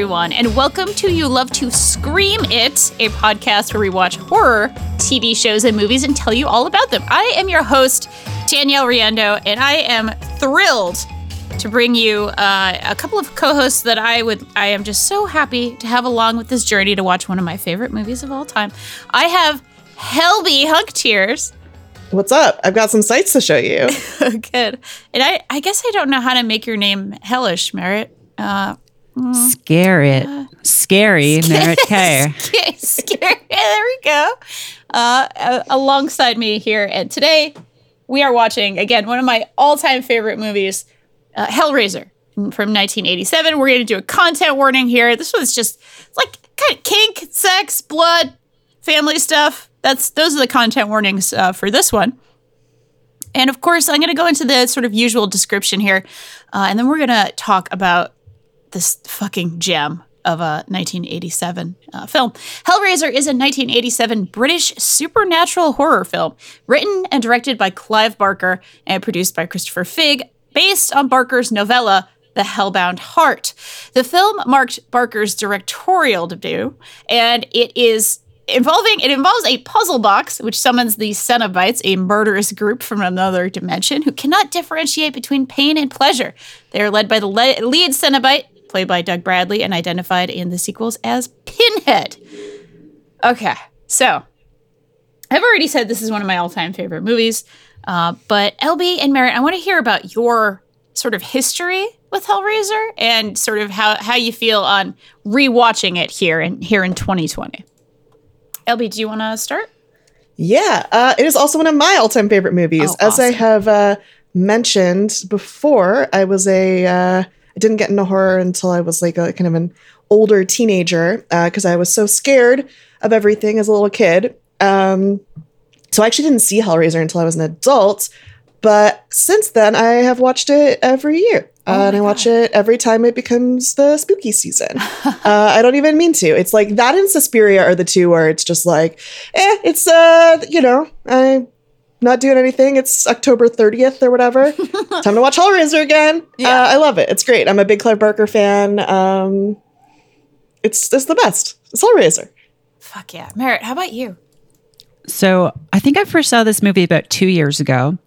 Everyone, and welcome to You Love to Scream It, a podcast where we watch horror TV shows and movies and tell you all about them. I am your host, Danielle Riendeau, and I am thrilled to bring you uh, a couple of co-hosts that I would I am just so happy to have along with this journey to watch one of my favorite movies of all time. I have Helby Hunk Tears. What's up? I've got some sights to show you. Good. And I, I guess I don't know how to make your name hellish, Merritt. Uh, Scare it. Scary, Merritt K. Scary. Scary. There we go. Uh, uh, alongside me here, and today we are watching again one of my all-time favorite movies, uh, Hellraiser from 1987. We're going to do a content warning here. This was just like kind of kink, sex, blood, family stuff. That's those are the content warnings uh, for this one. And of course, I'm going to go into the sort of usual description here, uh, and then we're going to talk about this fucking gem of a 1987 uh, film. Hellraiser is a 1987 British supernatural horror film written and directed by Clive Barker and produced by Christopher Figg, based on Barker's novella The Hellbound Heart. The film marked Barker's directorial debut, and it is involving it involves a puzzle box which summons the Cenobites, a murderous group from another dimension who cannot differentiate between pain and pleasure. They are led by the le- lead Cenobite, played by Doug Bradley, and identified in the sequels as Pinhead. Okay, so I've already said this is one of my all-time favorite movies, uh, but LB and Merritt, I want to hear about your sort of history with Hellraiser and sort of how, how you feel on rewatching it here in here in 2020. LB, do you want to start? Yeah, uh, it is also one of my all-time favorite movies. Oh, As I have uh, mentioned before, I was a uh, didn't get into horror until I was like a kind of an older teenager because I was so scared of everything as a little kid. Um, so I actually didn't see Hellraiser until I was an adult. But since then, I have watched it every year. Oh Uh, and I watch it every time it becomes the spooky season. uh, I don't even mean to. It's like that and Suspiria are the two where it's just like, eh, it's, uh, you know, I'm not doing anything. It's October 30th or whatever. time to watch Hellraiser again. Yeah. Uh, I love it. It's great. I'm a big Clive Barker fan. Um, it's, it's the best. It's Hellraiser. Fuck yeah. Merritt, how about you? So I think I first saw this movie about two years ago,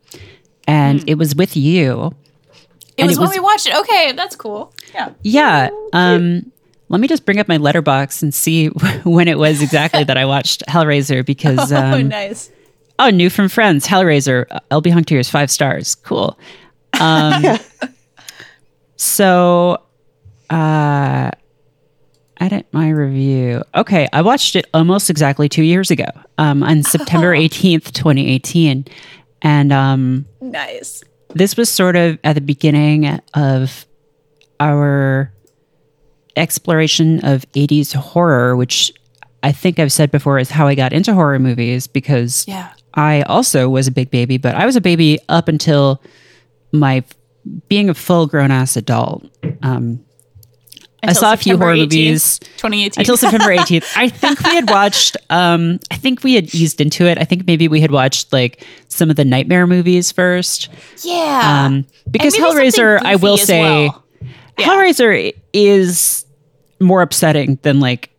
and it was with you. It was it when was- we watched it. Okay, that's cool. Yeah. Yeah. Um, let me just bring up my Letterboxd and see when it was exactly that I watched Hellraiser because oh, um, nice. Oh, new from friends, Hellraiser, uh, LB Hunk Tears, five stars, cool. Um, so, uh, edit my review. Okay, I watched it almost exactly two years ago, um, on September eighteenth, twenty eighteen, and um, Nice. this was sort of at the beginning of our exploration of 80s horror, which I think I've said before is how I got into horror movies because Yeah. I also was a big baby, but I was a baby up until my being a full grown ass adult. Um, I saw a few horror 18th, movies 2018. until September 18th. I think we had watched, um, I think we had eased into it. I think maybe we had watched like some of the Nightmare movies first. yeah. Um, because Hellraiser, I will say, well. Yeah. Hellraiser is more upsetting than like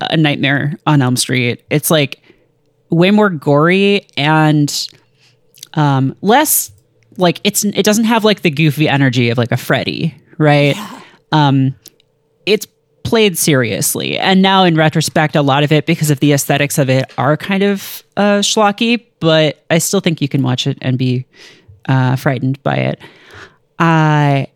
a Nightmare on Elm Street. It's like way more gory and um, less like it's it doesn't have like the goofy energy of like a Freddy, right? Um, it's played seriously, and now in retrospect, a lot of it because of the aesthetics of it are kind of uh, schlocky, but I still think you can watch it and be uh, frightened by it. I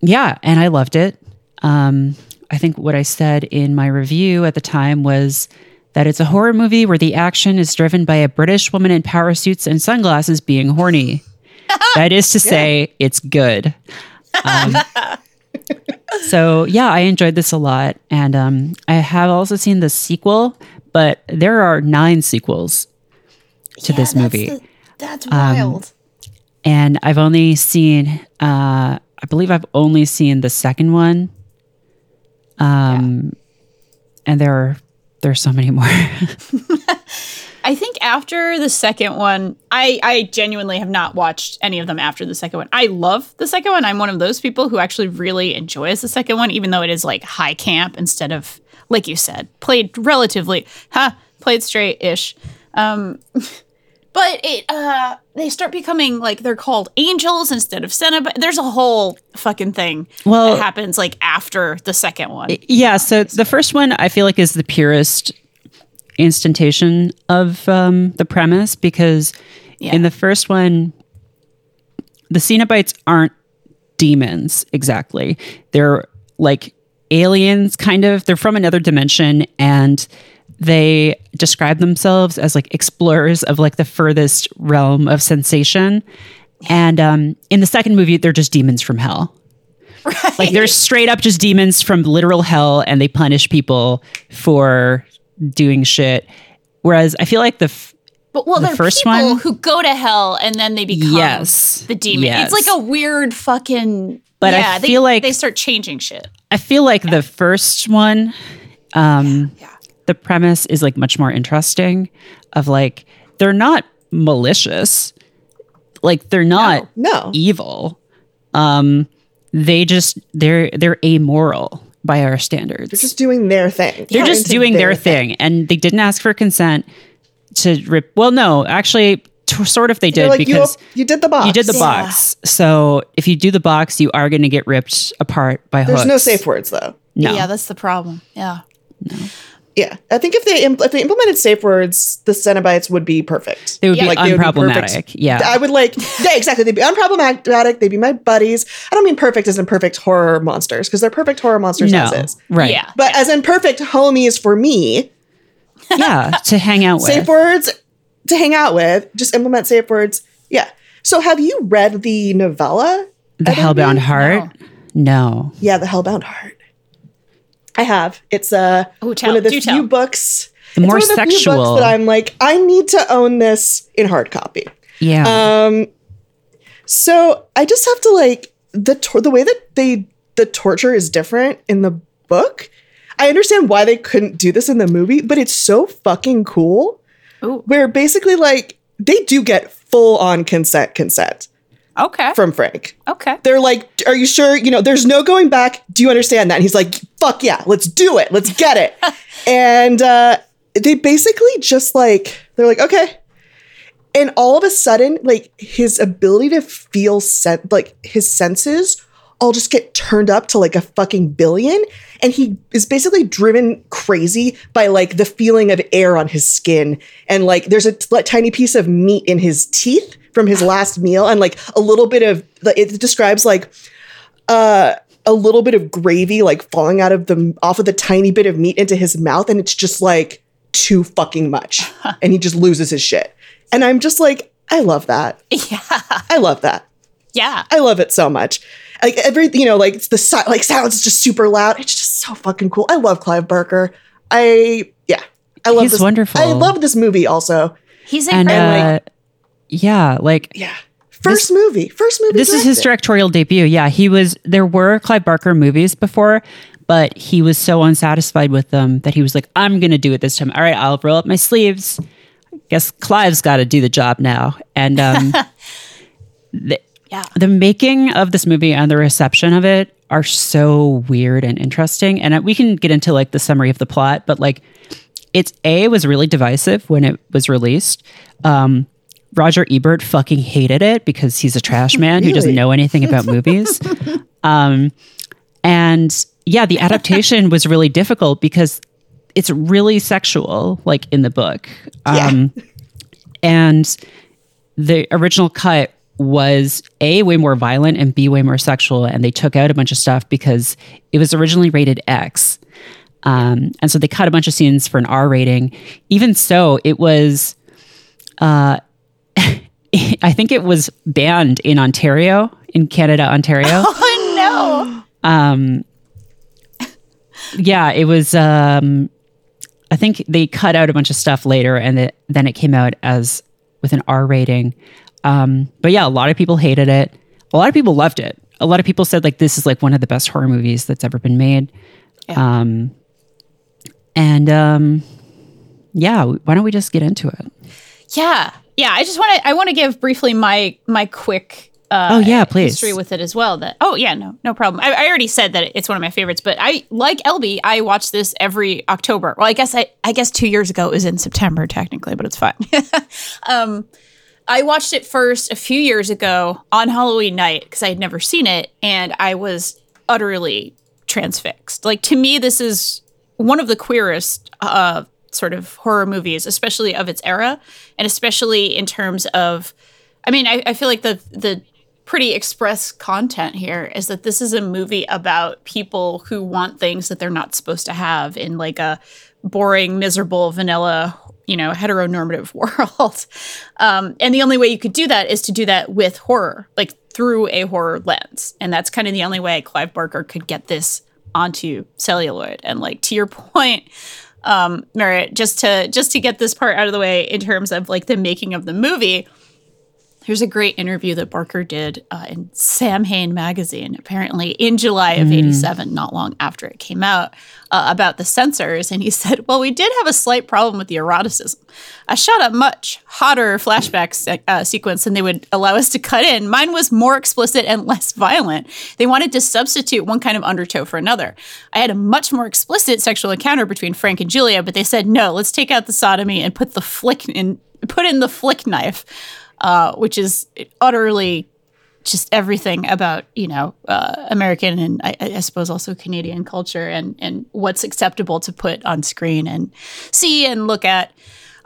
yeah, and I loved it. Um, I think what I said in my review at the time was that it's a horror movie where the action is driven by a British woman in power suits and sunglasses being horny. that is to say, it's good. Um, so yeah, I enjoyed this a lot, and um, I have also seen the sequel, but there are nine sequels to Yeah, this that's movie the- that's wild. and I've only seen uh I believe I've only seen the second one. Um and there are there's so many more. I think after the second one, I I genuinely have not watched any of them after the second one. I love the second one. I'm one of those people who actually really enjoys the second one, even though it is like high camp instead of like you said, played relatively, huh, played straight ish. Um, but it uh they start becoming like they're called angels instead of Cenobite. There's a whole fucking thing Well- that happens like after the second one. Yeah, so the first one I feel like is the purest instantation of um, the premise because Yeah. in the first one, the Cenobites aren't demons exactly. They're like aliens, kind of. They're from another dimension and they describe themselves as like explorers of like the furthest realm of sensation. And um, in the second movie, they're just demons from hell. Like they're straight up just demons from literal hell and they punish people for doing shit. Whereas I feel like the f- But well, The they're first people one- who go to hell and then they become Yes. the demon. Yes. It's like a weird fucking. But I yeah, they, feel like- they start changing shit. I feel like the first one, um, Yeah. The premise is like much more interesting. Of like they're not malicious, like they're not No. evil. Um, they just they're they're amoral by our standards. They're just doing their thing. they're just doing their thing. and they didn't ask for consent to rip. Well, no, actually, t- sort of they did like, because. you did the box. you did the Yeah. box. So if you do the box, you are going to get ripped apart by There's hooks. no safe words though. No. Yeah, that's the problem. Yeah. Yeah, I think if they im- if they implemented safe words, the Cenobites would be perfect. They would be Like, they would be unproblematic. yeah. I would like, yeah, exactly. They'd be unproblematic. They'd be my buddies. I don't mean perfect as in perfect horror monsters because they're perfect horror monsters no. as is. Right. Yeah. But as in perfect homies for me, yeah. To hang out with. safe words to hang out with. Just implement safe words. Yeah. So have you read the novella? the Hellbound Editor? Heart. No. Yeah, the Hellbound Heart. I have. It's uh, Ooh, tell- one of the few tell. books. The it's more one of the few sexual. books that I'm like, I need to own this in hard copy. Yeah. Um, so I just have to like the tor- the way that they the torture is different in the book. I understand why they couldn't do this in the movie, but it's so fucking cool. Ooh. Where basically like they do get full on consent consent Okay. from Frank. okay. They're like, "Are you sure? You know, there's no going back. Do you understand that?" And he's like, "Fuck yeah, let's do it. Let's get it." and uh, they basically just like they're like, "Okay." And all of a sudden, like his ability to feel sen- like his senses all just get turned up to like a fucking billion and he is basically driven crazy by like the feeling of air on his skin and like there's a t- tiny piece of meat in his teeth from his last meal and like a little bit of it describes like uh a little bit of gravy like falling out of the off of the tiny bit of meat into his mouth and it's just like too fucking much and he just loses his shit and i'm just like i love that Yeah. i love that Yeah. I love it so much. Like every, you know, like it's the si- like sounds just super loud. It's just so fucking cool. I love Clive Barker. I yeah, I love He's this. wonderful. I love this movie also. He's and incredible. uh, yeah, like Yeah, first movie, first movie. this is his directorial debut. Yeah, he was. There were Clive Barker movies before, but he was so unsatisfied with them that he was like, "I'm going to do it this time. All right, I'll roll up my sleeves. I guess Clive's got to do the job now." And um, the, yeah. the making of this movie and the reception of it are so weird and interesting. And uh, we can get into like the summary of the plot, but like it's a was really divisive when it was released. Um, Roger Ebert fucking hated it because he's a trash man who doesn't know anything about movies. um, and yeah, the adaptation was really difficult because it's really sexual, like in the book. Yeah. Um, and the original cut was a way more violent and b way more sexual and they took out a bunch of stuff because it was originally rated x um, and so they cut a bunch of scenes for an r rating even so it was uh, i think it was banned in ontario in canada ontario Oh no. um, yeah, it was. Um, I think they cut out a bunch of stuff later, and it, then it came out as with an R rating. Um, but yeah, a lot of people hated it. A lot of people loved it. A lot of people said like this is like one of the best horror movies that's ever been made. Um, and um, yeah, why don't we just get into it? Yeah, yeah. I just want to. I want to give briefly my my quick. Uh, Oh, yeah, please. History with it as well. That oh yeah, no, no problem. I, I already said that it's one of my favorites, but I like LB. I watch this every October. Well, I guess I I guess two years ago it was in September technically, but it's fine. um, I watched it first a few years ago on Halloween night because I had never seen it, and I was utterly transfixed. Like to me, this is one of the queerest uh, sort of horror movies, especially of its era, and especially in terms of. I mean, I, I feel like the the pretty express content here is that this is a movie about people who want things that they're not supposed to have in like a boring, miserable, vanilla, you know, heteronormative world. Um, and the only way you could do that is to do that with horror, like through a horror lens. And that's kind of the only way Clive Barker could get this onto celluloid. And like to your point, um, Merritt, just to just to get this part out of the way in terms of like the making of the movie. There's a great interview that Barker did uh, in Samhain magazine, apparently in July of '87, not long after it came out, uh, about the censors. And he said, "Well, we did have a slight problem with the eroticism. I shot a much hotter flashback se- uh, sequence than they would allow us to cut in. Mine was more explicit and less violent. They wanted to substitute one kind of undertow for another. I had a much more explicit sexual encounter between Frank and Julia, but they said no. Let's take out the sodomy and put the flick in, put in the flick knife." Uh, which is utterly just everything about you know uh, American and I, I suppose also Canadian culture and and what's acceptable to put on screen and see and look at.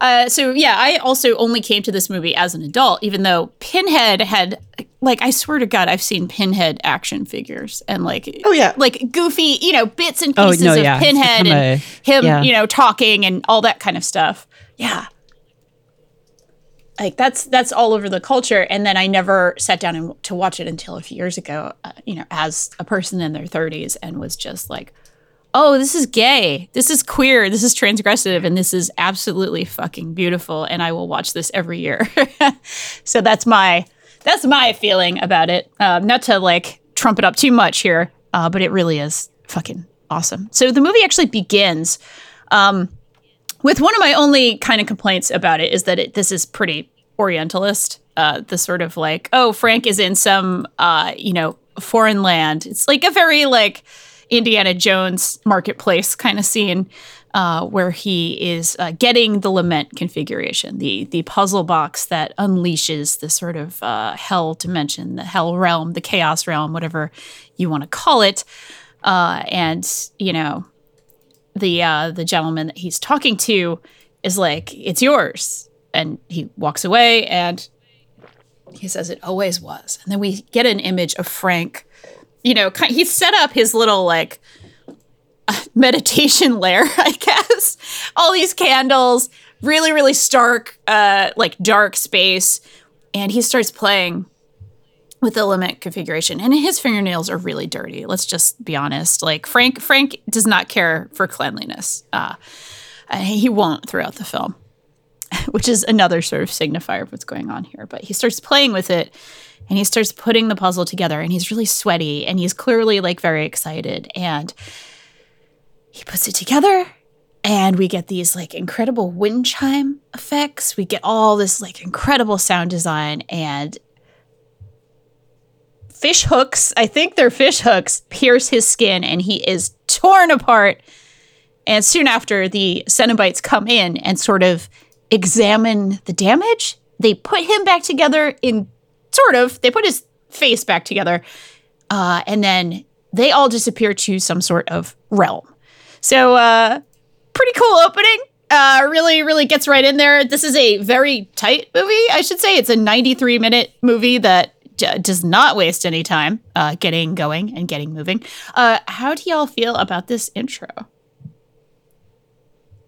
Uh, so yeah, I also only came to this movie as an adult, even though Pinhead had like I swear to God, I've seen Pinhead action figures and like Oh, yeah. like goofy you know bits and Oh, pieces no, of yeah. Pinhead and a- him yeah. you know talking and all that kind of stuff. Yeah, like that's that's all over the culture. And then i never sat down and, to watch it until a few years ago uh, you know as a person in their 30s and was just like oh this is gay. This is queer. This is transgressive. And this is absolutely fucking beautiful. And i will watch this every year. So that's my that's my feeling about it. Um, not to like trump it up too much here uh, but it really is fucking awesome. So the movie actually begins um, with one of my only kind of complaints about it is that it, this is pretty orientalist uh, the sort of like oh frank is in some uh, you know foreign land. It's like a very like indiana jones marketplace kind of scene uh, where he is uh, getting the lament configuration the the puzzle box that unleashes the sort of uh, hell dimension the hell realm the chaos realm whatever you want to call it. Uh, and you know the uh, the gentleman that he's talking to is like, "It's yours," and he walks away, and he says, "It always was." And then we get an image of Frank. You know, he's set up his little like meditation lair, I guess. All these candles, really, really stark, uh, like dark space, and he starts playing with the lament configuration and his fingernails are really dirty let's just be honest. Like frank frank does not care for cleanliness. Uh, and he won't throughout the film which is another sort of signifier of what's going on here. But he starts playing with it and he starts putting the puzzle together and he's really sweaty and he's clearly like very excited. And he puts it together and we get these like incredible wind chime effects. We get all this like incredible sound design and fish hooks, I think they're fish hooks, pierce his skin and he is torn apart. And soon after, the Cenobites come in and sort of examine the damage. They put him back together in sort of, they put his face back together. Uh, and then they all disappear to some sort of realm. So, uh, pretty cool opening. Uh, really, really gets right in there. This is a very tight movie, I should say. It's a 93 minute movie that d- does not waste any time uh, getting going and getting moving. Uh, how do y'all feel about this intro?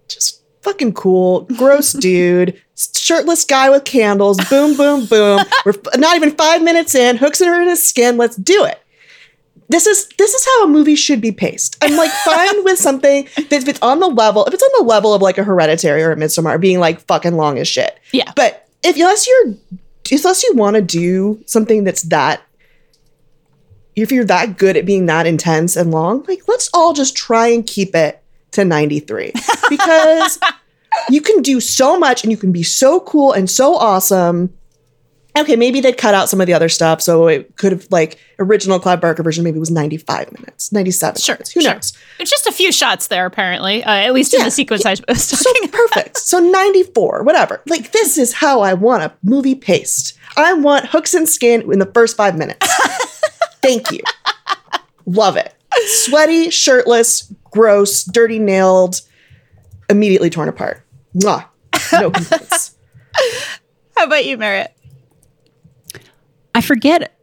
Just fucking cool. Gross dude. Shirtless guy with candles. Boom, boom, boom. We're f- not even five minutes in. Hooks her in his skin. Let's do it. This is this is how a movie should be paced. I'm like fine with something that if it's on the level, if it's on the level of like a hereditary or a Midsommar being like fucking long as shit. Yeah. But if unless you're unless you want to do something that's that if you're that good at being that intense and long, like let's all just try and keep it to 93. Because you can do so much and you can be so cool and so awesome. Okay, maybe they'd cut out some of the other stuff. So it could have, like, original Clive Barker version maybe was 95 minutes, 97 Sure, minutes. Who sure. knows? It's just a few shots there, apparently. Uh, at least in the sequence I was So about. perfect. So 94, whatever. Like, this is how I want a movie paced. I want hooks and skin in the first five minutes. Thank you. Love it. Sweaty, shirtless, gross, dirty nailed, immediately torn apart. Mwah. No complaints. How about you, Merritt? I forget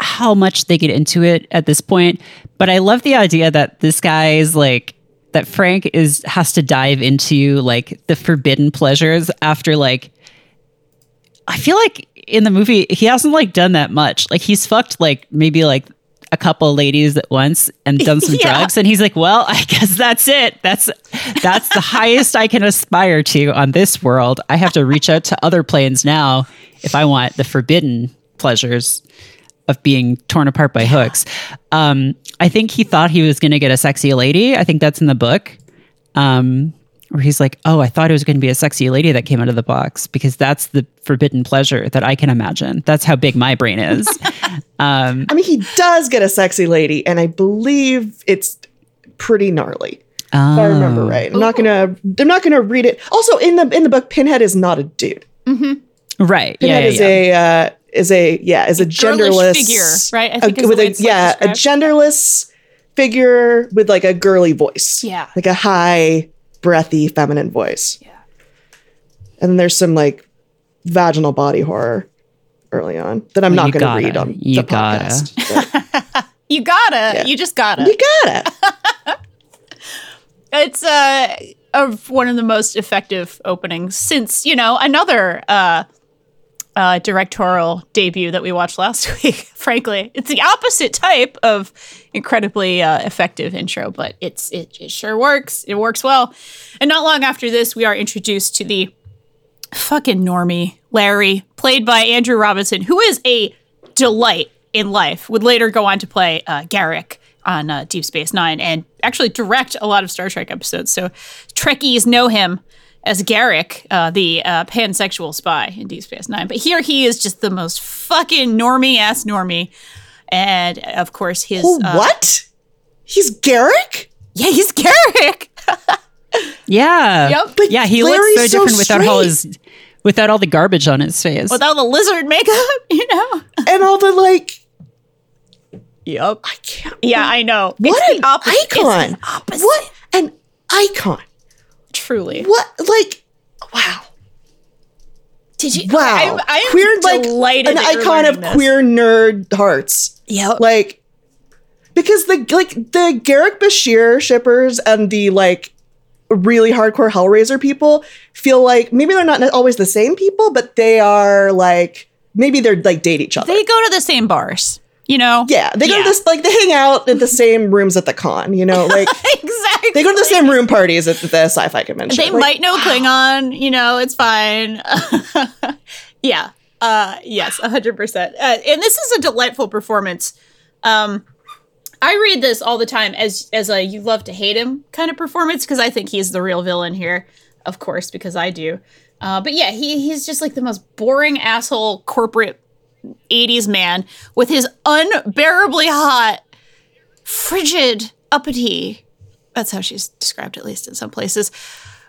how much they get into it at this point, but I love the idea that this guy is like that Frank is has to dive into like the forbidden pleasures after like I feel like in the movie he hasn't like done that much. Like he's fucked like maybe like a couple ladies at once and done some Yeah. drugs and he's like, "Well, I guess that's it. That's that's the highest I can aspire to on this world. I have to reach out to other planes now if I want the forbidden pleasures of being torn apart by hooks." Um, I think he thought he was going to get a sexy lady. I think that's in the book. Um, where he's like, "Oh, I thought it was going to be a sexy lady that came out of the box because that's the forbidden pleasure that I can imagine. That's how big my brain is." um, I mean, he does get a sexy lady, and I believe it's pretty gnarly. If I remember oh. right. I'm not gonna I'm not gonna read it. Also, in the in the book, Pinhead is not a dude. Right. Pinhead Yeah. yeah, is yeah. a uh, is a yeah is a girlish genderless figure, right? I a- think is the with way a it's, like, yeah a genderless figure with like a girly voice. Yeah. like a high, breathy, feminine voice. Yeah. And then there's some like vaginal body horror early on that I'm Well, not you going to gotta. read on You the gotta. podcast. You gotta. Yeah. You just gotta. you gotta. It's uh of one of the most effective openings since you know another uh, uh, directorial debut that we watched last week. Frankly, it's the opposite type of incredibly uh, effective intro, but it's it, it sure works. It works well. And not long after this, we are introduced to the fucking normie Larry, played by Andrew Robinson, who is a delight in life. Would later go on to play uh, Garak on uh, Deep Space Nine and actually direct a lot of Star Trek episodes. So Trekkies know him as Garak, uh, the uh, pansexual spy in Deep Space Nine. But here he is just the most fucking normie ass normie. And of course, his. Oh, uh, what? He's Garak? Yeah, he's Garak. Yeah. Yep. But yeah, he Larry's looks so so different without all his without all the garbage on his face. Without the lizard makeup, you know? And all the like Yep. I can't Yeah, I know. What it's an the opposite. It's icon. the opposite. What an icon. Truly. What like wow. Did you? Wow. I'm, I'm queer like an icon of this. queer nerd hearts. Yeah. Like because the like the Garak Bashir shippers and the like really hardcore Hellraiser people feel like maybe they're not always the same people, but they are like maybe they're like date each other. they go to the same bars. You know. yeah, they go Yeah. to this like they hang out at the same rooms at the con, you know, like exactly. they go to the same room parties at the, the sci-fi convention. They Like, might know Klingon. You know, it's fine. yeah. Uh, yes, hundred percent. Uh, and this is a delightful performance. Um, I read this all the time as as a you love to hate him kind of performance because I think he's the real villain here, of course, because I do. Uh, but yeah, he he's just like the most boring asshole corporate 80s man with his unbearably hot, frigid, uppity, that's how she's described at least in some places,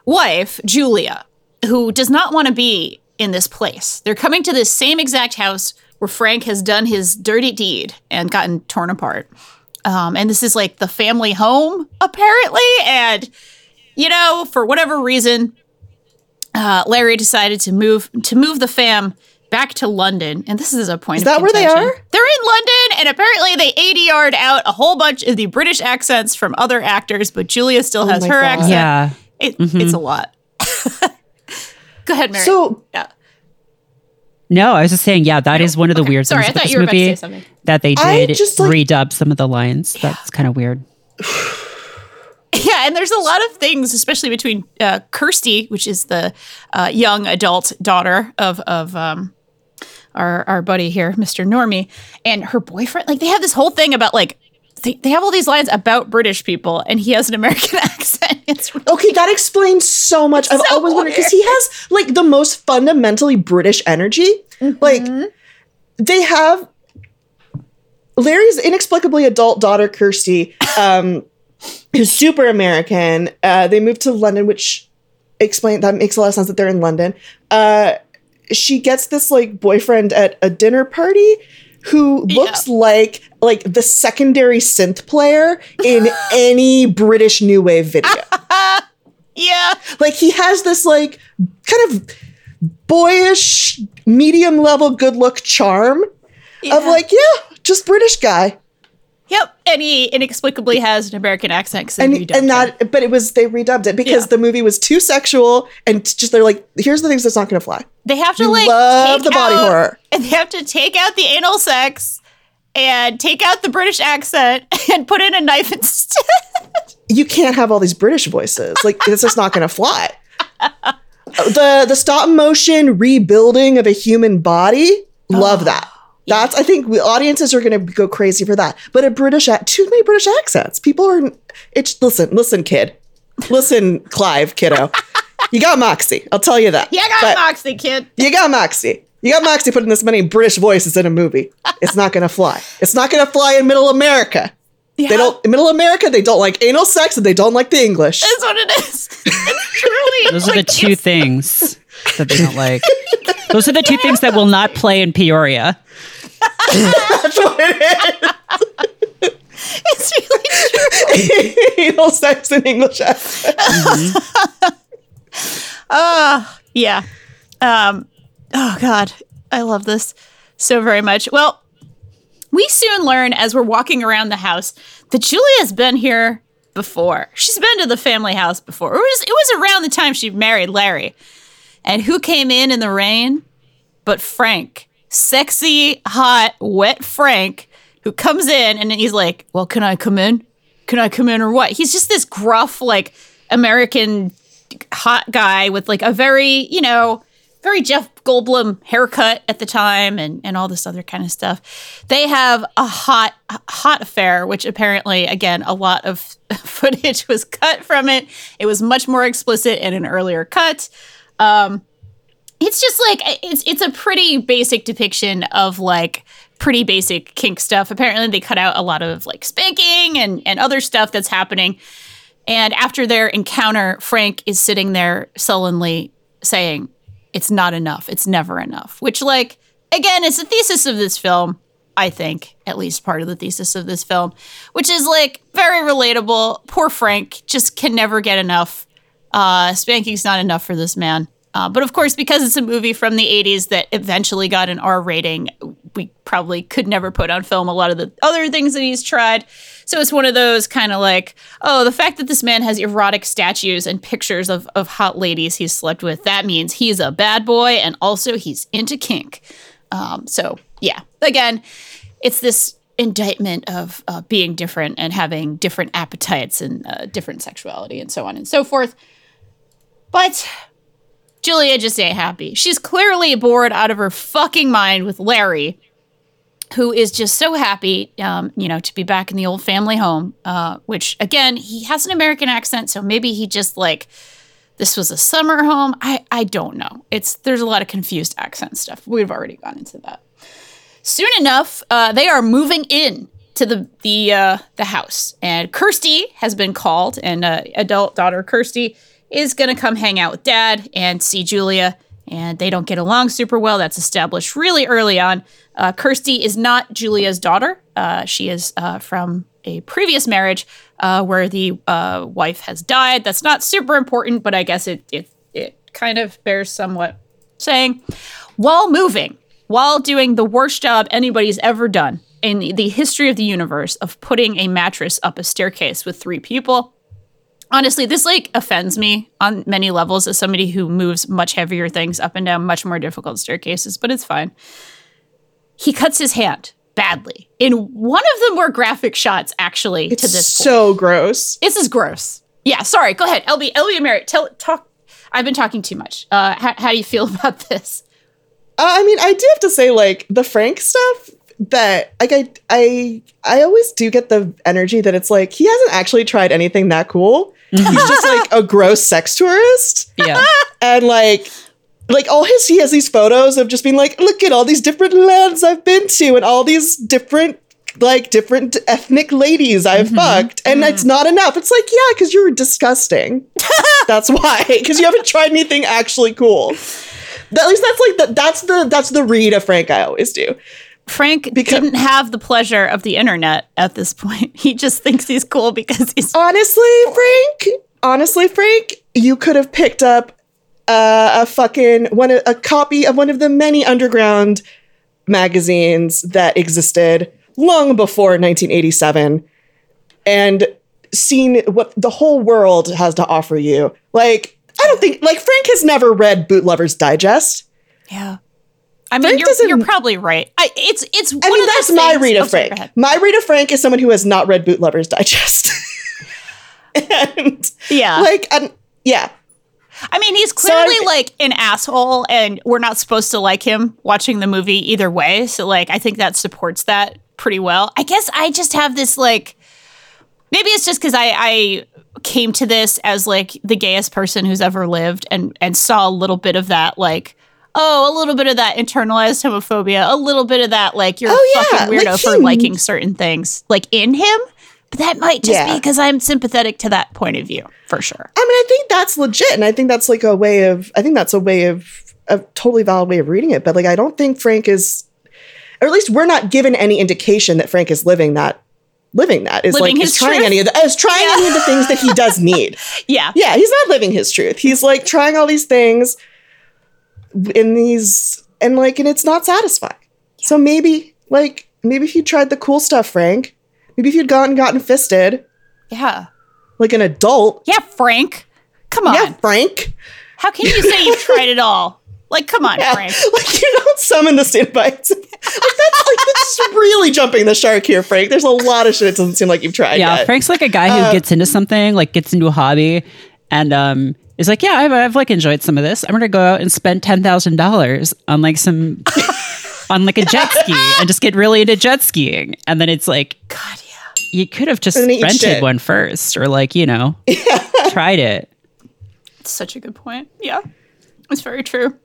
wife, Julia, who does not want to be in this place. They're coming to this same exact house where Frank has done his dirty deed and gotten torn apart. Um, and this is like the family home, apparently. And, you know, for whatever reason, uh, Larry decided to move to move the fam back to London, and this is a point. Is of that where they are? They're in London, and apparently they ADR'd out a whole bunch of the British accents from other actors, but Julia still has Oh her God. accent. yeah. It, it's a lot. Go ahead, Mary. So yeah. No, I was just saying, yeah, that is one of the Okay. weird Sorry, things I about thought this you were about to movie say something. that they I did just, like- redub some of the lines. That's kind of weird. Yeah, and there's a lot of things, especially between uh, Kirsty, which is the uh, young adult daughter of of um, our our buddy here, Mr. Normie, and her boyfriend. Like they have this whole thing about like they, they have all these lines about British people, and he has an American accent. It's really Okay, that explains so much. I've So always wondered because he has like the most fundamentally British energy. Like they have Larry's inexplicably adult daughter Kirsty, um, who's super American. Uh, they moved to London, which explain that makes a lot of sense that they're in London. Uh, she gets this like boyfriend at a dinner party who looks like like the secondary synth player in any British new wave video. yeah. Like he has this like kind of boyish, medium level good look charm of like, yeah, just British guy. Yep. And he inexplicably has an American accent. And and that but it was they redubbed it because Yeah. the movie was too sexual and just they're like, here's the things that's not gonna fly. they have to we like love the body out- horror. and they have to take out the anal sex and take out the British accent and put in a knife instead. You can't have all these British voices. Like it's just not gonna fly. the the stop motion rebuilding of a human body, love oh. that. That's I think we, audiences are going to go crazy for that. But a British ac- too many British accents. People are it's listen, listen kid. Listen Clive kiddo. You got moxie. I'll tell you that. yeah, got But Moxie, kid. You got moxie. You got moxie putting this many British voices in a movie. It's not going to fly. It's not going to fly in middle America. Yeah, They don't in middle America they don't like anal sex and they don't like the English. That's what it is. It's truly. Those are the two things that they don't like. Those are the two things that will not play in Peoria. That's what it It's really true. is. anal sex in English accent. Uh, yeah. Um, oh God, I love this so very much. Well, we soon learn as we're walking around the house that Julia's been here before. She's been to the family house before. It was it was around the time she married Larry. And who came in in the rain? But Frank, sexy, hot, wet Frank, who comes in and he's like, "Well, can I come in? Can I come in or what?" He's just this gruff, like American hot guy with like a very, you know, very Jeff Goldblum haircut at the time and, and all this other kind of stuff. They have a hot, hot affair, which apparently, again, a lot of footage was cut from it. It was much more explicit in an earlier cut. Um, it's just like it's it's a pretty basic depiction of like pretty basic kink stuff. Apparently, they cut out a lot of like spanking and and other stuff that's happening. And after their encounter, Frank is sitting there sullenly saying, It's not enough. It's never enough. Which, like, again, is the thesis of this film, I think, at least part of the thesis of this film, which is like very relatable. Poor Frank just can never get enough. Uh, spanking's not enough for this man. Uh, but of course, because it's a movie from the 80s that eventually got an R rating, we probably could never put on film a lot of the other things that he's tried. So it's one of those kind of like, oh, the fact that this man has erotic statues and pictures of, of hot ladies he's slept with, that means he's a bad boy and also he's into kink. Um, so, yeah, again, it's this indictment of uh, being different and having different appetites and uh, different sexuality and so on and so forth. But Julia just ain't happy. She's clearly bored out of her fucking mind with Larry, who is just so happy, um, you know, to be back in the old family home. Uh, which again, he has an American accent, so maybe he just like this was a summer home. I I don't know. It's there's a lot of confused accent stuff. We've already gone into that. Soon enough, uh, they are moving in to the the uh, the house, and Kirsty has been called, and uh, adult daughter Kirsty is going to come hang out with dad and see Julia. And they don't get along super well. That's established really early on. Uh, Kirsty is not Julia's daughter. Uh, she is uh, from a previous marriage uh, where the uh, wife has died. That's not super important, but I guess it it it kind of bears somewhat saying. While moving, while doing the worst job anybody's ever done in the history of the universe of putting a mattress up a staircase with three people, honestly, this like offends me on many levels as somebody who moves much heavier things up and down much more difficult staircases, but it's fine. He cuts his hand badly in one of the more graphic shots, actually, It's to this point. so gross. This is gross. Yeah, sorry. Go ahead, LB. LB and Mary, tell talk. I've been talking too much. Uh, how, how do you feel about this? Uh, I mean, I do have to say, like the Frank stuff that like I I I always do get the energy that it's like he hasn't actually tried anything that cool. He's just like a gross sex tourist. Yeah. And like like all his he has these photos of just being like, look at all these different lands I've been to and all these different like different ethnic ladies I've mm-hmm. fucked. And mm-hmm. it's not enough. It's like, yeah, because you're disgusting. that's why. Because you haven't tried anything actually cool. At least that's like the that's the that's the read of Frank I always do. Frank Because- didn't have the pleasure of the internet at this point. He just thinks he's cool because he's Honestly, Frank, honestly, Frank, you could have picked up uh, a fucking one a copy of one of the many underground magazines that existed long before 1987 and seen what the whole world has to offer you. Like, I don't think like Frank has never read Boot Lovers Digest. yeah. I mean, Frank you're, you're probably right. I, it's it's. I mean, that's my read of Frank. My read of Frank is someone who has not read Boot Lovers Digest. and Yeah, like, um, yeah. I mean, he's clearly I- like an asshole, and we're not supposed to like him watching the movie either way. So, like, I think that supports that pretty well. I guess I just have this like, maybe it's just because I I came to this as like the gayest person who's ever lived, and and saw a little bit of that like. Oh, a little bit of that internalized homophobia, a little bit of that, like you're Oh, a yeah, fucking weirdo like for liking certain things, like in him. But that might just Yeah. be because I'm sympathetic to that point of view, for sure. I mean, I think that's legit, and I think that's like a way of. I think that's a way of a totally valid way of reading it. But like, I don't think Frank is, or at least we're not given any indication that Frank is living that, living that is Living like is trying truth? any of the is trying any of the things that he does need. Yeah. Yeah, he's not living his truth. He's like trying all these things in these and like and it's not satisfying. So maybe like maybe if you tried the cool stuff, Frank, maybe if you'd gone and gotten fisted Yeah. like an adult. Yeah, Frank. Come on. Yeah, Frank. How can you say you've tried it all? Like, come on, Yeah, Frank. like you don't summon the stand bites. like that's like that's really jumping the shark here, Frank. There's a lot of shit it doesn't seem like you've tried Yeah, yet. Frank's like a guy who gets into something, like gets into a hobby, and um, is like, yeah, I've, I've like enjoyed some of this. I'm gonna go out and spend ten thousand dollars on like some, on like a jet ski, and just get really into jet skiing. And then it's like, God, yeah. you could have just And then eat rented one first, or like you know, tried it. It's such a good point. Yeah. It's very true.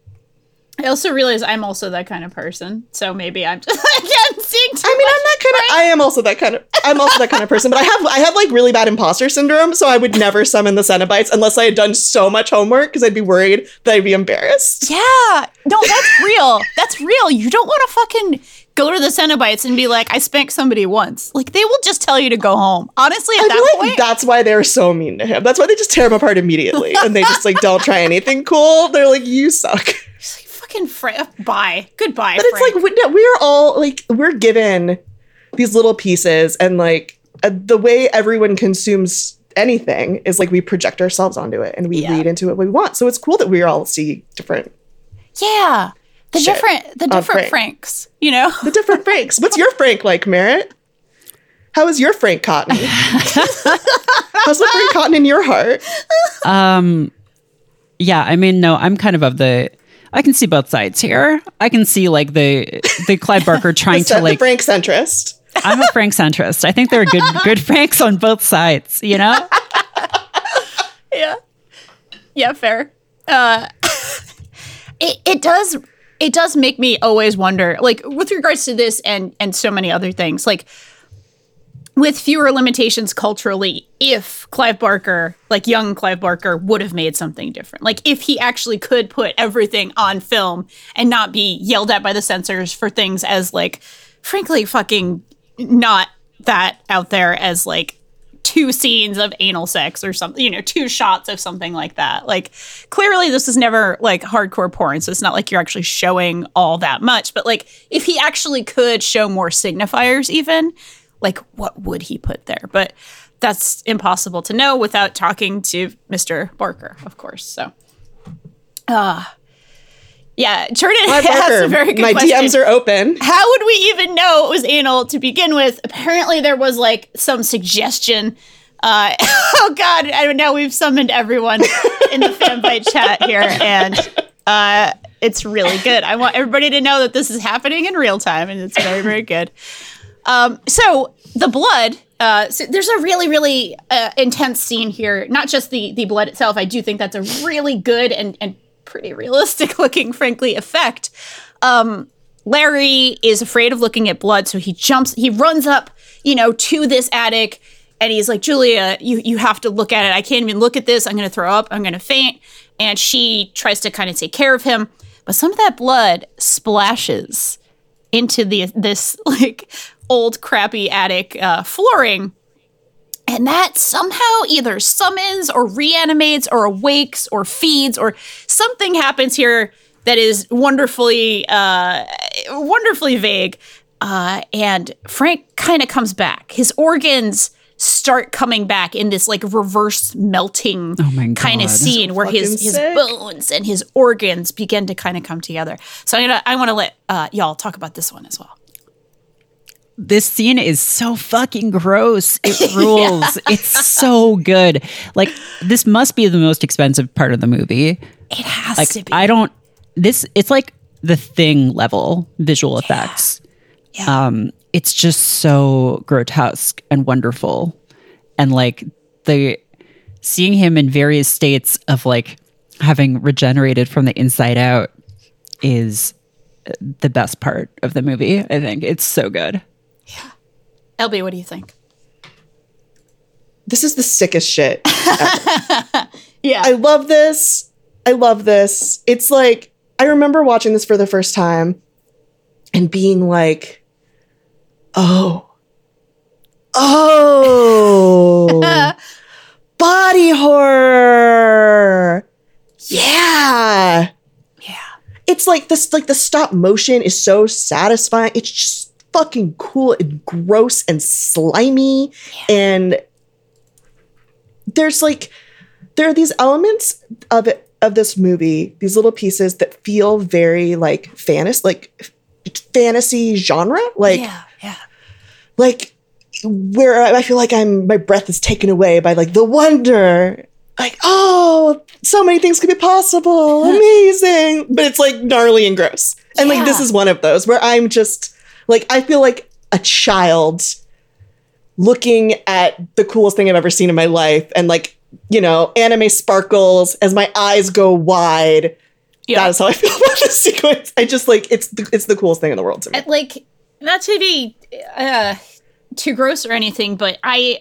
I also realize I'm also that kind of person. So maybe I'm just, again, seeing too I mean, I'm that kind of. I am also that kind of. I'm also that kind of person. But I have, I have like really bad imposter syndrome, so I would never summon the Cenobites unless I had done so much homework because I'd be worried that I'd be embarrassed. Yeah. No, that's real. That's real. You don't want to fucking go to the Cenobites and be like, I spanked somebody once. Like, they will just tell you to go home. Honestly, at I that like point, that's why they're so mean to him. That's why they just tear him apart immediately, and they just like don't try anything cool. They're like, you suck. It's like, fucking Frank. Bye. Goodbye. But it's like we, we're all like we're given these little pieces, and like uh, the way everyone consumes anything is like we project ourselves onto it and we Yeah. read into it what we want. So it's cool that we all see different yeah. The different, the different Frank. Franks, you know? the different Franks. What's your Frank like, Merritt? How is your Frank Cotton? How's the Frank Cotton in your heart? Um, yeah, I mean, no, I'm kind of of the. I can see both sides here. I can see like the the Clive Barker trying to like. Frank centrist. I'm a Frank centrist. I think there are good good Franks on both sides. You know. yeah yeah fair uh it, it does it does make me always wonder like with regards to this and and so many other things like with fewer limitations culturally if clive barker like young clive barker would have made something different like if he actually could put everything on film and not be yelled at by the censors for things as like frankly fucking not that out there as like two scenes of anal sex or something, you know, two shots of something like that. Like clearly this is never like hardcore porn, so it's not like you're actually showing all that much, but like if he actually could show more signifiers even, like what would he put there? But that's impossible to know without talking to Mr. Barker, of course. So uh yeah, Jordan Clive has a very good my question DMs are open. how would we even know it was anal to begin with? Apparently, there was like some suggestion. Uh, oh God, I know. We've summoned everyone in the fan fanbite chat here, and uh, It's really good. I want everybody to know that this is happening in real time, and it's very, very good. Um, so the blood. Uh, so there's a really, really uh, intense scene here. Not just the the blood itself. I do think that's a really good and and pretty realistic looking, frankly, effect. Um, Larry is afraid of looking at blood, so he jumps. He runs up, you know, to this attic, and he's like, "Julia, you you have to look at it. I can't even look at this. I'm going to throw up. I'm going to faint." And she tries to kind of take care of him, but some of that blood splashes into the this like old crappy attic uh, flooring. And that somehow either summons or reanimates or awakes or feeds or something happens here that is wonderfully uh, wonderfully vague. Uh, and frank kind of comes back. His organs start coming back in this like reverse melting Oh kind of scene where his fucking his sick. bones and his organs begin to kind of come together. So i'm gonna i want to let uh, y'all talk about this one as well this scene is so fucking gross. It rules. It's so good. Like this must be the most expensive part of the movie. it has Like to be I don't this it's like the thing level visual effects. Yeah. Um it's just so grotesque and wonderful. And like the seeing him in various states of like having regenerated from the inside out is the best part of the movie. I think it's so good. Lb what do you think This is the sickest shit. yeah I love this. I love this. It's like I remember watching this for the first time and being like, "Oh. Oh. body horror. Yeah. yeah It's like this like the stop motion is so satisfying. It's just fucking cool and gross and slimy. And there's like there are these elements of it of this movie, these little pieces that feel very like fantasy, like fantasy genre, like yeah yeah. like where I feel like I'm my breath is taken away by like the wonder, like oh, so many things could be possible, amazing, but it's like gnarly and gross, and like this is one of those where I'm just like I feel like a child looking at the coolest thing I've ever seen in my life, and like you know anime sparkles as my eyes go wide. Yeah. That is how I feel about this sequence. I just like it's the, it's the coolest thing in the world to me. Like not to be uh too gross or anything but i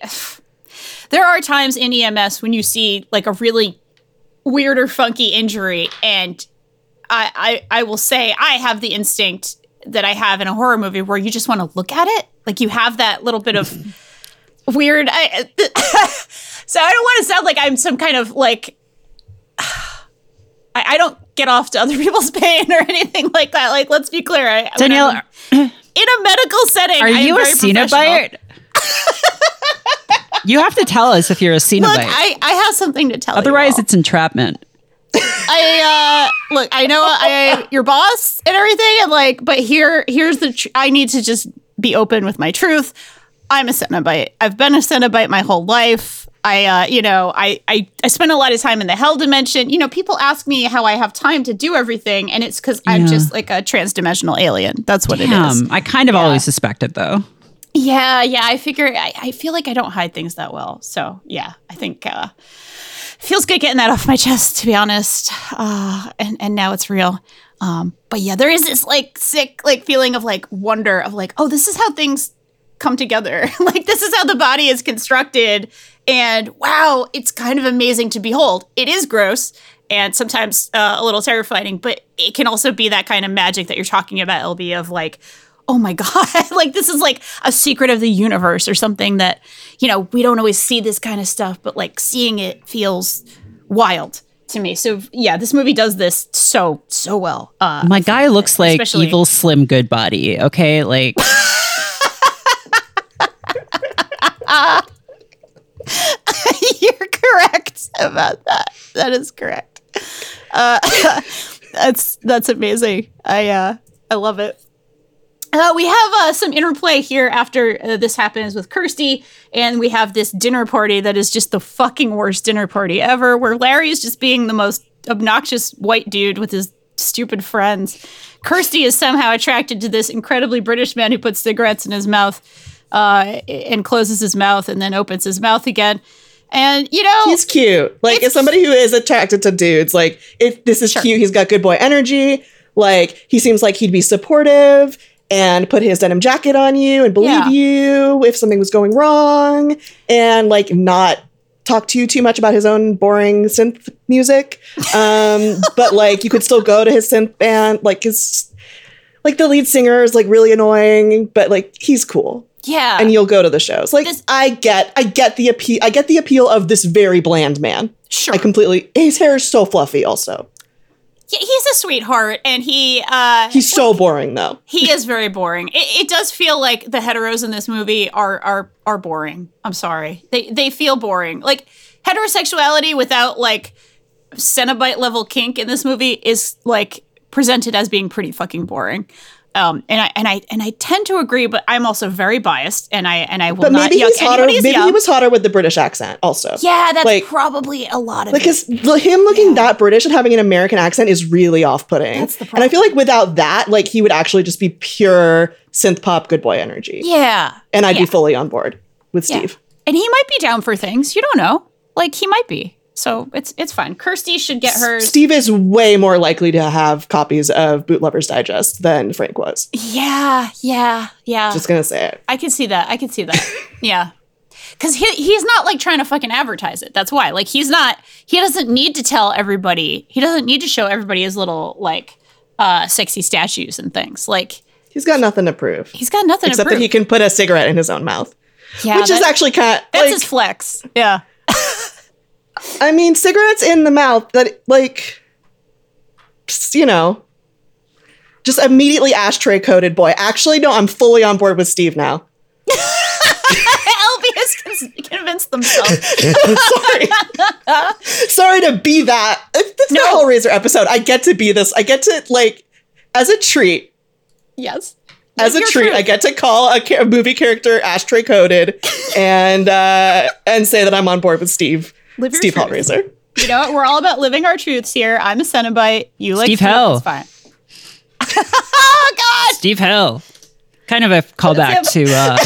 there are times in ems when you see like a really weird or funky injury and I, I i will say i have the instinct that i have in a horror movie where you just want to look at it like you have that little bit of weird I, so i don't want to sound like i'm some kind of like I, I don't get off to other people's pain or anything like that. Like, let's be clear. I, Danielle, in a medical setting, Are you a. Cenobite? you have to tell us if you're a Look, I, I have something to tell Otherwise, you. Otherwise, it's entrapment. I uh look, I know I am your boss and everything, and like, but here here's the tr- I need to just be open with my truth. I'm a Cenobite. I've been a Cenobite my whole life. I uh, you know, I, I I spend a lot of time in the hell dimension. You know, people ask me how I have time to do everything, and it's because I'm just like a transdimensional alien. That's what it is. I kind of always suspected though. Yeah, yeah. I figure I, I feel like I don't hide things that well. So yeah, I think uh feels good getting that off my chest, to be honest. Uh and, and now it's real. Um, but yeah, there is this like sick like feeling of like wonder of like, oh, this is how things come together. like this is how the body is constructed. And wow, it's kind of amazing to behold. It is gross and sometimes uh, a little terrifying, but it can also be that kind of magic that you're talking about, LB, of like, oh my God, like this is like a secret of the universe or something that, you know, we don't always see this kind of stuff, but like seeing it feels wild to me. So yeah, this movie does this so, so well. Uh, My guy looks like especially- evil Slim Goodbody. Okay, like You're correct about that. That is correct. Uh, that's that's amazing. I uh, I love it. Uh, we have uh, some interplay here after uh, this happens with Kirsty, and we have this dinner party that is just the fucking worst dinner party ever, where Larry is just being the most obnoxious white dude with his stupid friends. Kirsty is somehow attracted to this incredibly British man who puts cigarettes in his mouth uh, and closes his mouth and then opens his mouth again. And you know, He's cute. Like, as somebody who is attracted to dudes, like, if this is Sure. cute, he's got good boy energy. Like, he seems like he'd be supportive and put his denim jacket on you and believe Yeah. you if something was going wrong and, like, not talk to you too much about his own boring synth music. Um, but, like, you could still go to his synth band. Like, his, like, the lead singer is, like, really annoying, but, like, he's cool yeah, and you'll go to the shows. Like This- I get, I get the appeal. I get the appeal of this very bland man. sure. I completely. His hair is so fluffy. Also, Yeah, he's a sweetheart, and he uh, he's so boring though. he is very boring. It, it does feel like the heteros in this movie are are are boring. I'm sorry, they they feel boring. Like heterosexuality without like Cenobite level kink in this movie is like presented as being pretty fucking boring. Um, and I and I and I tend to agree, but I'm also very biased, and I and I will But maybe yuck he's hotter. Maybe he was hotter with the British accent. Also, Yeah, that's like- probably a lot of Like it. him looking that British and having an American accent is really off-putting. That's the problem. and I feel like without that, like he would actually just be pure synth pop good boy energy. Yeah, And I'd yeah. be fully on board with Yeah. Steve. and he might be down for things. You don't know. Like he might be. So it's it's fine. Kirsty should get hers. Steve is way more likely to have copies of Boot Lovers Digest than Frank was. Yeah, yeah, yeah. Just gonna say it. I can see that. I can see that. yeah. Cause he he's not like trying to fucking advertise it. That's why. Like he's not he doesn't need to tell everybody. He doesn't need to show everybody his little like uh sexy statues and things. Like He's got nothing to prove. he's got nothing except to prove. that he can put a cigarette in his own mouth, yeah, which is actually kind of that's like, his flex. Yeah. I mean, cigarettes in the mouth that like, just, you know, just immediately ashtray coated boy. Actually, no, I'm fully on board with Steve now. LB has con- convinced themselves. Sorry, sorry to be that. It's No. the Hellraiser episode. I get to be this. I get to like, as a treat. yes. As a treat, truth. I get to call a, ca- a movie character ashtray coated, and uh, and say that I'm on board with Steve. Live your Steve truth. Hellraiser. You know, what? we're all about living our truths here. I'm a Cenobite. You like Steve Steve Hell. It's fine. oh God! Steve Hell. Kind of a callback to uh,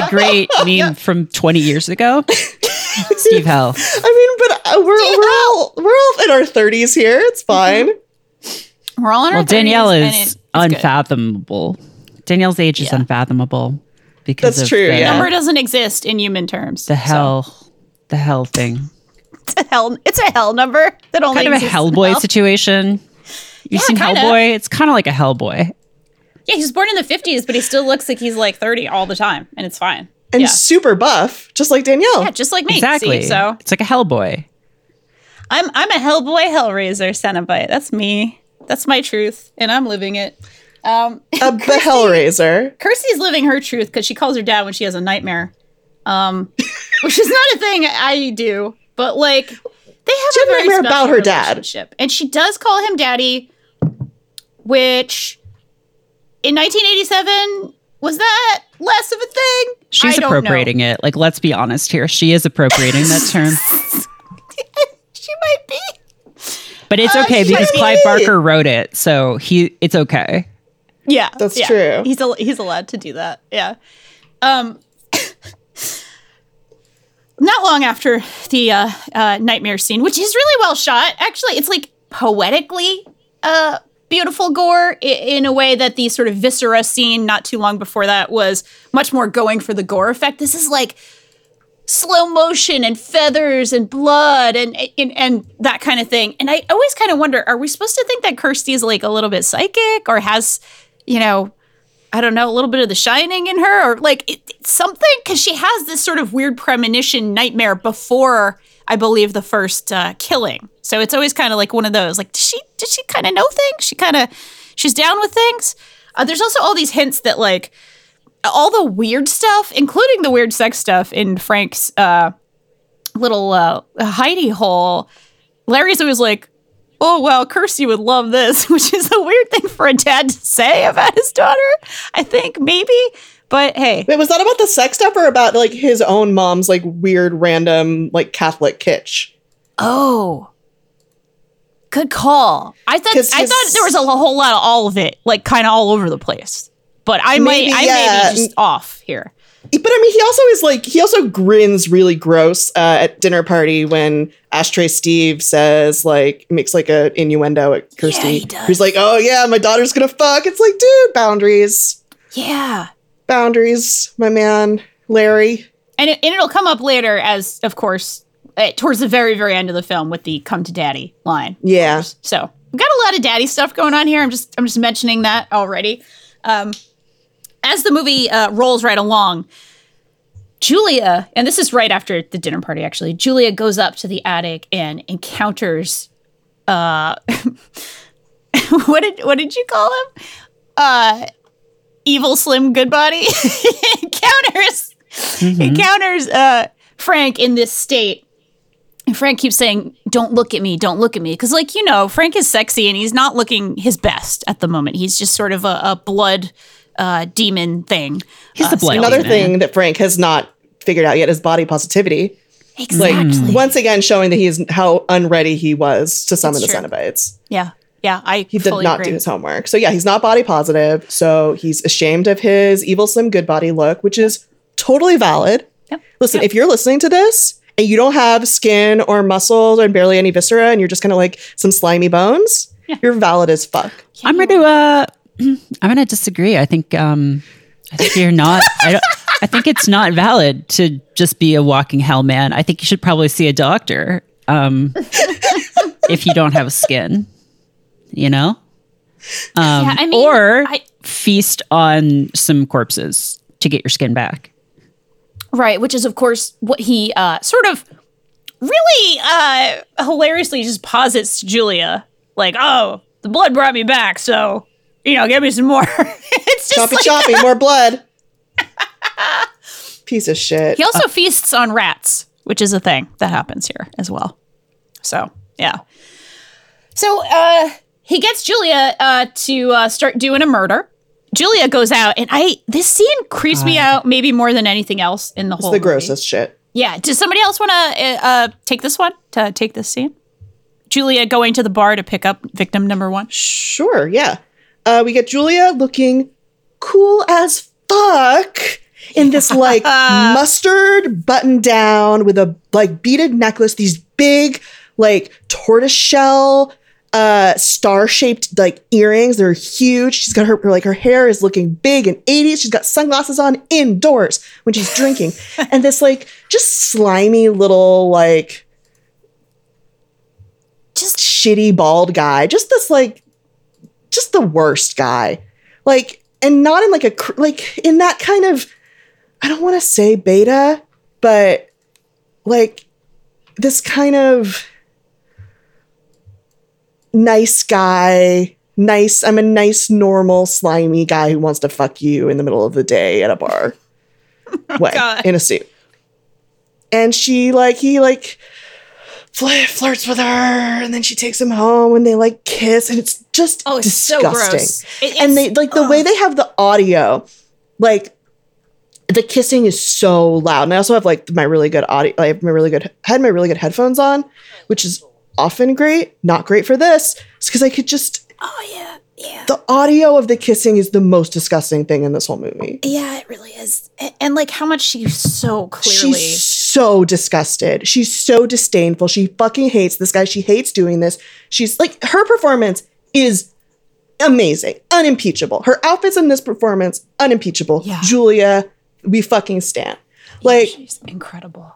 a great meme from 20 years ago. Steve Hell. I mean, but uh, we're we're all we're all in our 30s here. It's fine. We're all in our Well, Danielle 30s, and is it- it's good. unfathomable. Danielle's age is unfathomable because That's of true, the, yeah. Number doesn't exist in human terms. the so hell, the hell thing. it's a hell. It's a hell number that only Kind of a Hellboy hell. situation. You've Yeah, seen kinda. Hellboy? It's kind of like a Hellboy. Yeah, he was born in the 50s, but he still looks like he's like 30 all the time, and it's fine. And yeah. super buff, just like Danielle. yeah, just like me. Exactly. See? So it's like a Hellboy. I'm I'm a Hellboy Hellraiser Cenobite. That's me. That's my truth, and I'm living it. Um, a the Hellraiser. Kirsty's living her truth because she calls her dad when she has a nightmare, um, which is not a thing I do. But like, they have She a had very special about her dad. and she does call him daddy. Which, in 1987, was that less of a thing? She's I don't know. appropriating it. Like, let's be honest here. She is appropriating that term. she might be. But it's Uh, okay she because might Clive be. Barker wrote it, so he it's okay. Yeah, That's yeah. true. He's al- he's allowed to do that. Yeah. Um. Not long after the uh, uh, nightmare scene, which is really well shot. Actually, it's like poetically uh, beautiful gore in a way that the sort of viscera scene not too long before that was much more going for the gore effect. This is like slow motion and feathers and blood and, and and that kind of thing. And I always kind of wonder: Are we supposed to think that Kirsty is like a little bit psychic or has, you know, I don't know, a little bit of the shining in her or like it, something? Because she has this sort of weird premonition nightmare before I believe the first uh, killing. So it's always kind of like one of those. Like, does she does she kind of know things? She kind of she's down with things. Uh, there's also all these hints that like all the weird stuff, including the weird sex stuff in Frank's uh, little uh, hidey hole. Larry's always like, "Oh well, Kirsty would love this," which is a weird thing for a dad to say about his daughter. I think maybe, but hey, Wait, was that about the sex stuff or about like his own mom's like weird random like Catholic kitsch? oh, Good call. I thought 'Cause I thought there was a whole lot of all of it, like kind of all over the place. But I Maybe, might I yeah. may be just off here. But I mean, he also is like he also grins really gross uh, at dinner party when Ashtray Steve says like makes like a innuendo at Kirsty. does. He's like, "Oh yeah, my daughter's gonna fuck." It's like, dude, boundaries, Yeah. boundaries, my man, Larry. And, it, and it'll come up later as, of course, uh, towards the very, very end of the film with the "Come to Daddy" line. Yeah, So we've got a lot of daddy stuff going on here. I'm just I'm just mentioning that already. Um, as the movie uh, rolls right along, Julia, and this is right after the dinner party. Actually, Julia goes up to the attic and encounters. Uh, what did what did you call him? Uh, evil Slim Goodbody encounters encounters uh, Frank in this state and Frank keeps saying, "Don't look at me, don't look at me," because, like you know, Frank is sexy and he's not looking his best at the moment. He's just sort of a, a blood uh, demon thing. He's the blood. another demon. thing that Frank has not figured out yet is body positivity. Like Exactly. once again, showing that he is how unready he was to summon That's the true. Cenobites. yeah, yeah. I He did fully not agree. do his homework. So yeah, he's not body positive. So he's ashamed of his evil Slim Goodbody look, which is totally valid. Yep. Listen, if you're listening to this and you don't have skin or muscles and barely any viscera and you're just kind of like some slimy bones, you're valid as fuck. I'm going to. Uh, I'm going to disagree. I think. Um, I think you're not. I don't. I think it's not valid to just be a walking hell man. I think you should probably see a doctor. Um, if you don't have skin, you know. Um, Yeah, I mean, or I- feast on some corpses to get your skin back. Right, which is of course what he uh, sort of really uh, hilariously just posits to Julia, like, "Oh, the blood brought me back, so you know, give me some more." it's just Choppy like, choppy, more blood. Piece of shit. he also feasts on rats, which is a thing that happens here as well. So yeah, so uh, he gets Julia uh, to uh, start doing a murder. Julia goes out, and I this scene creeps me out maybe more than anything else in the whole It's whole. the movie. grossest shit. Yeah. Does somebody else want to uh, uh, take this one to take this scene? Julia going to the bar to pick up victim number one. Sure, yeah. Uh, we get Julia looking cool as fuck in this like mustard button down with a like beaded necklace, these big like tortoise shell uh star shaped like earrings. They're huge. She's got her like her hair is looking big and 80s she's got sunglasses on indoors when she's drinking. And this like just slimy little like just shitty bald guy. Just this like just the worst guy. Like, and not in like a, like, in that kind of, I don't want to say beta, but like this kind of nice guy, nice, I'm a nice, normal, slimy guy who wants to fuck you in the middle of the day at a bar oh way God. in a suit. And she, like, he, like, flirts with her and then she takes him home and they like kiss and it's just Oh, it's so disgusting. gross. It- and they like the way they have the audio, like the kissing is so loud. And I also have like my really good audio. I have my really good had my really good headphones on, which is often great. Not great for this. Because I could just Oh yeah, yeah, the audio of the kissing is the most disgusting thing in this whole movie. yeah. It really is. And, and like how much she's so clearly. She's so disgusted. She's so disdainful. She fucking hates this guy. She hates doing this. She's like, her performance is amazing, unimpeachable. Her outfits in this performance, unimpeachable. Yeah. Julia, we fucking stand. Like, she's incredible.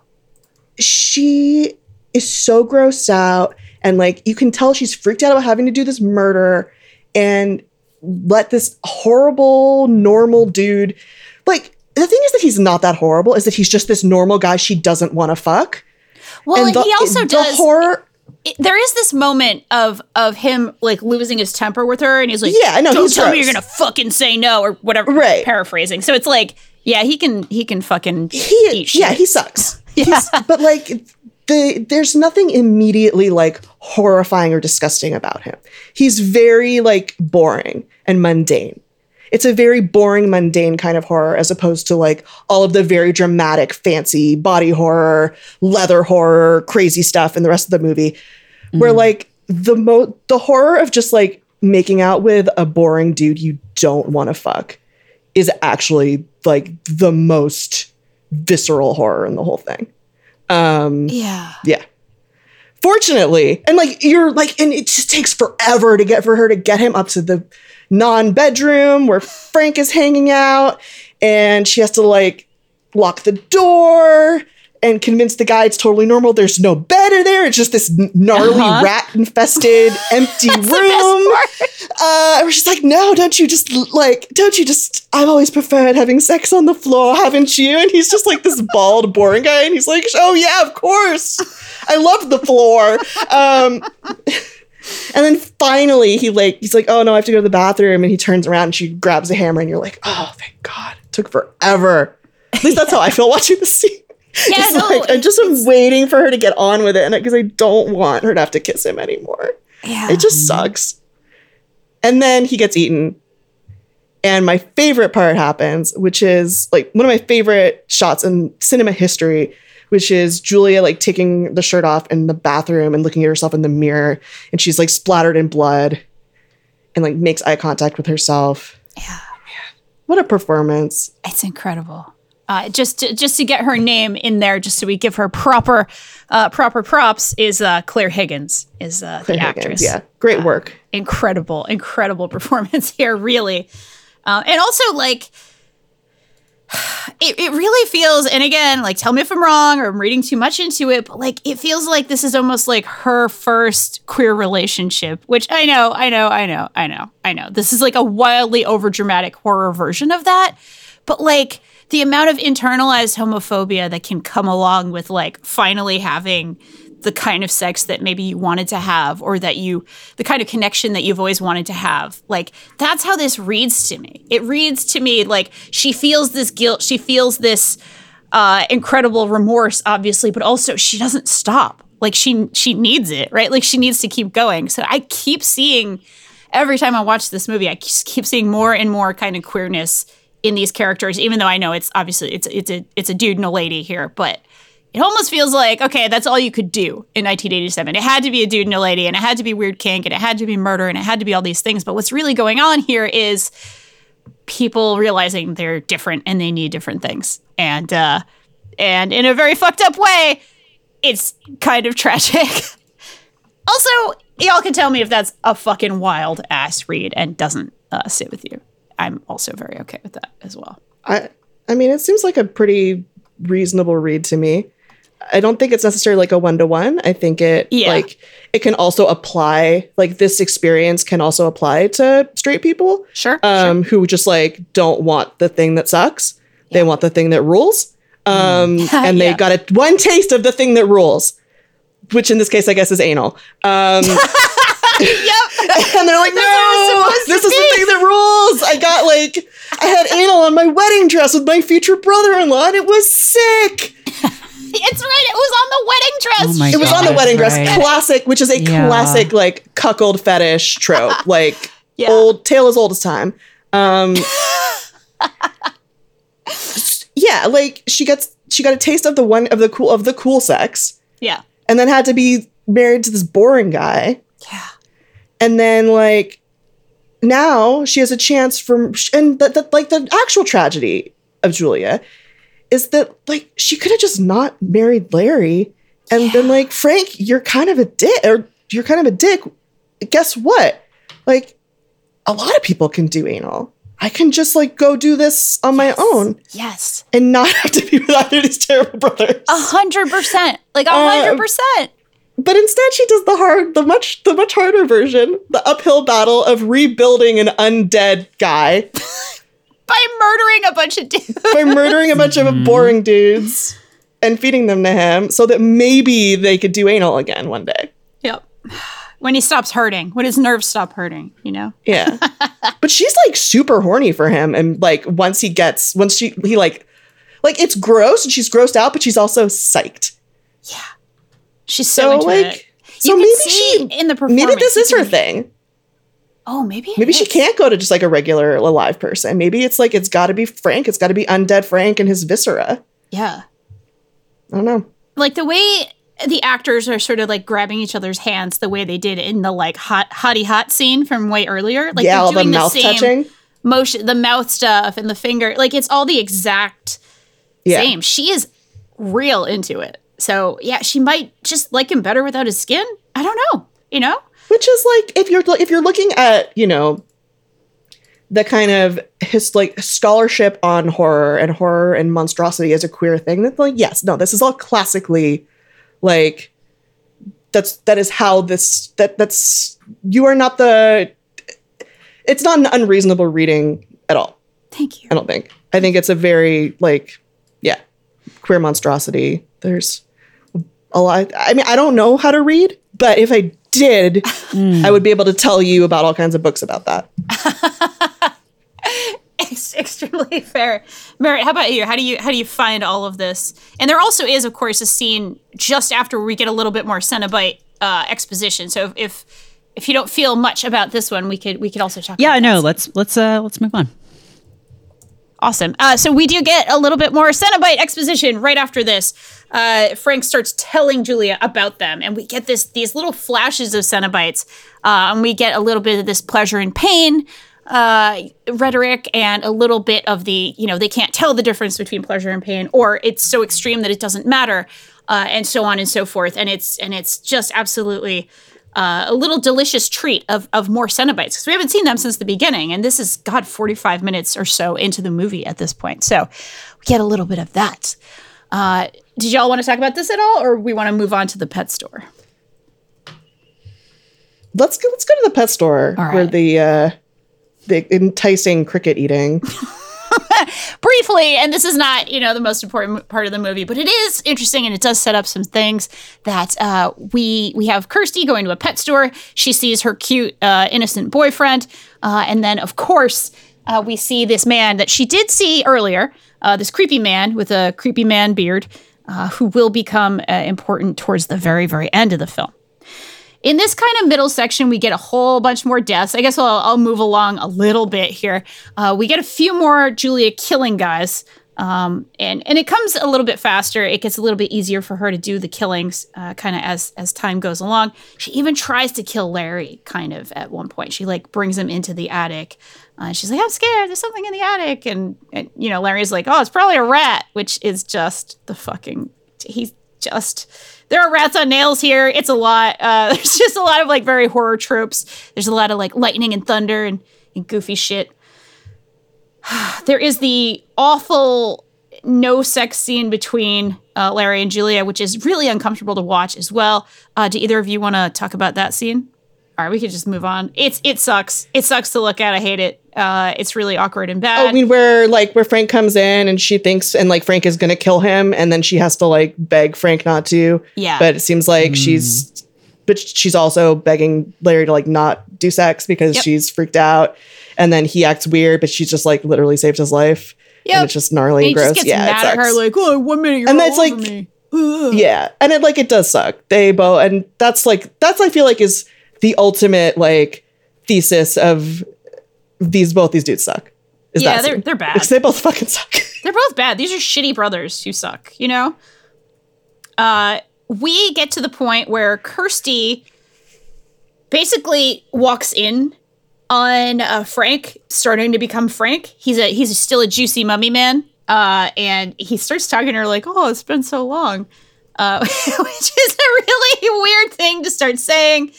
she is so grossed out and like you can tell she's freaked out about having to do this murder and let this horrible normal dude like the thing is that he's not that horrible is that he's just this normal guy she doesn't want to fuck Well, and the, he also the does. horror it- there is this moment of of him like losing his temper with her, and he's like, Yeah, no, don't he's tell me you're gonna fucking say no or whatever." Right. Paraphrasing. So it's like, yeah, he can he can fucking he yeah he sucks He's- but like the there's nothing immediately like horrifying or disgusting about him he's very like boring and mundane it's a very boring mundane kind of horror as opposed to like all of the very dramatic fancy body horror leather horror crazy stuff in the rest of the movie where like the mo the horror of just like making out with a boring dude you don't want to fuck is actually like the most visceral horror in the whole thing. Um Yeah. yeah. Fortunately, and like you're like, and it just takes forever to get for her to get him up to the non-bedroom where Frank is hanging out, and she has to like lock the door and convince the guy it's totally normal. There's no bed in there. It's just this gnarly Uh-huh. rat-infested empty room. Uh, where she's like, no, don't you just like, don't you just? I've always preferred having sex on the floor, haven't you? And he's just like this bald, boring guy, and he's like, oh yeah, of course. I love the floor. Um, and then finally, he like, he's like, oh no, I have to go to the bathroom, and he turns around and she grabs a hammer, and you're like, oh, thank God, it took forever. At least that's how I feel watching the scene. Yeah, It's no, like, I'm just waiting for her to get on with it, and because I don't want her to have to kiss him anymore. Yeah. It just sucks. And then he gets eaten. And my favorite part happens, which is like one of my favorite shots in cinema history, which is Julia like taking the shirt off in the bathroom and looking at herself in the mirror. And she's like splattered in blood and like makes eye contact with herself. Yeah. What a performance. It's incredible. Uh, just to, just to get her name in there, just so we give her proper uh, proper props, is uh, Claire Higgins is uh, Claire the Higgins, actress. Yeah. Great work. Incredible, incredible performance here, really. Uh, and also, like, it, it really feels, and again, like, tell me if I'm wrong or I'm reading too much into it, but like, it feels like this is almost like her first queer relationship, which I know, I know, I know, I know, I know. This is like a wildly overdramatic horror version of that, but like, the amount of internalized homophobia that can come along with like finally having the kind of sex that maybe you wanted to have or that you the kind of connection that you've always wanted to have. Like that's how this reads to me. It reads to me like she feels this guilt she feels this uh incredible remorse obviously but also she doesn't stop. Like she she needs it right? Like she needs to keep going. So i keep seeing every time i watch this movie i keep seeing more and more kind of queerness in these characters even though i know it's obviously it's it's a it's a dude and a lady here but it almost feels like okay that's all you could do in 1987 it had to be a dude and a lady and it had to be weird kink and it had to be murder and it had to be all these things. But what's really going on here is people realizing they're different and they need different things. And uh and in a very fucked up way it's kind of tragic. Also y'all can tell me if that's a fucking wild ass read and doesn't uh, sit with you. I'm also very okay with that as well. I I mean, it seems like a pretty reasonable read to me. I don't think it's necessarily like a one to one. I think it Yeah. like it can also apply like this experience can also apply to straight people sure um who just like don't want the thing that sucks. They want the thing that rules. Um and they Yeah. got a one taste of the thing that rules, which in this case I guess is anal. Um yep and they're like, That's what it was no, this is the thing that rules. I got like, I had anal on my wedding dress with my future brother-in-law, and it was sick. It's right. It was on the wedding dress. Oh my It was God, on the wedding dress, right. classic, which is a Yeah. classic like cuckold fetish trope, like Yeah. old tale as old as time. Um, yeah, like she gets she got a taste of the one of the cool of the cool sex, Yeah. and then had to be married to this boring guy. Yeah. and then like now she has a chance from and the, the, like the actual tragedy of julia is that like she could have just not married larry and been like frank you're kind of a dick or you're kind of a dick. Guess what? Like a lot of people can do anal. I can just like go do this on my own Yes. and not have to be with either of these terrible brothers. A hundred percent. Like a Uh, hundred percent. But instead, she does the hard, the much, the much harder version, the uphill battle of rebuilding an undead guy By murdering a bunch of dudes. by murdering a bunch of mm-hmm. boring dudes and feeding them to him, so that maybe they could do anal again one day. Yep. When he stops hurting, when his nerves stop hurting, you know? Yeah, but she's like super horny for him, and like once he gets, once she, he like, like it's gross, and she's grossed out, but she's also psyched. Yeah. She's so, So into like, it. so you can maybe see she, in the performance. maybe this is her thing. Oh, maybe. Maybe she can't go to just like a regular alive person. Maybe it's like it's got to be Frank. It's got to be undead Frank and his viscera. Yeah. I don't know. like the way the actors are sort of like grabbing each other's hands the way they did in the like hot hottie hot scene from way earlier. Like yeah, all the doing mouth same touching. motion, the mouth stuff and the finger. Like it's all the exact Yeah. same. She is real into it. So yeah, she might just like him better without his skin. I don't know. You know? Which is like if you're if you're looking at you know the kind of his like scholarship on horror and horror and monstrosity as a queer thing that's like yes no this is all classically like that's that is how this that that's you are not the it's not an unreasonable reading at all. Thank you. i don't think. I think it's a very like yeah queer monstrosity. There's a lot i mean i don't know how to read but if i did i would be able to tell you about all kinds of books about that It's extremely fair. Merritt, how about you? How do you how do you find all of this? And there also is, of course, a scene just after we get a little bit more Cenobite uh, exposition. So if, if if you don't feel much about this one, we could we could also talk. Yeah, about I know. that. Let's let's uh let's move on. Awesome. Uh, so we do get a little bit more Cenobite exposition right after this. Uh, Frank starts telling Julia about them, and we get this these little flashes of Cenobites, uh, and we get a little bit of this pleasure and pain uh, rhetoric, and a little bit of the you know they can't tell the difference between pleasure and pain, or it's so extreme that it doesn't matter, uh, and so on and so forth. And it's and it's just absolutely uh, a little delicious treat of, of more Cenobites because we haven't seen them since the beginning. And this is, God, 45 minutes or so into the movie at this point. So we get a little bit of that. Uh, did y'all want to talk about this at all, or we want to move on to the pet store? let's go let's go to the pet store All where the uh the enticing cricket eating briefly, and this is not, you know, the most important part of the movie, but it is interesting and it does set up some things that uh, we we have Kirsty going to a pet store. She sees her cute, uh, innocent boyfriend, uh, and then of course uh, we see this man that she did see earlier, uh, this creepy man with a creepy man beard, uh, who will become important towards the very very end of the film. In this kind of middle section, we get a whole bunch more deaths. I guess I'll, I'll move along a little bit here. Uh, we get a few more Julia killing guys, um, and and it comes a little bit faster. It gets a little bit easier for her to do the killings, uh, kind of as as time goes along. She even tries to kill Larry, kind of at one point. She like brings him into the attic. Uh, she's like, "I'm scared. There's something in the attic," and, and you know, Larry's like, "Oh, it's probably a rat," which is just the fucking. He's just there are rats on nails here. It's a lot. Uh, there's just a lot of like very horror tropes. There's a lot of like lightning and thunder and, and goofy shit. there is the awful no sex scene between uh, Larry and Julia, which is really uncomfortable to watch as well. Uh, do either of you want to talk about that scene? All right, we could just move on. It's it sucks. It sucks to look at. I hate it. Uh, it's really awkward and bad. Oh, I mean, where like where Frank comes in and she thinks and like Frank is gonna kill him, and then she has to like beg Frank not to. Yeah. But it seems like she's, but she's also begging Larry to like not do sex because Yep. she's freaked out, and then he acts weird, but she's just like literally saved his life. Yep. And it's just gnarly and and, he gross. just gets yeah, it mad at her sucks. like, "Oh, one minute you're And all that's, over like- me." Ugh. yeah, and it like it does suck. They both, and that's like that's I feel like is the ultimate like thesis of these both these dudes suck. Is Yeah, that they're- scene. they're bad. Because they both fucking suck. They're both bad. These are shitty brothers who suck, you know? Uh, we get to the point where Kirsty basically walks in on uh, Frank starting to become Frank. He's a he's still a juicy mummy man. Uh, and he starts talking to her like, "Oh, it's been so long," uh, which is a really weird thing to start saying.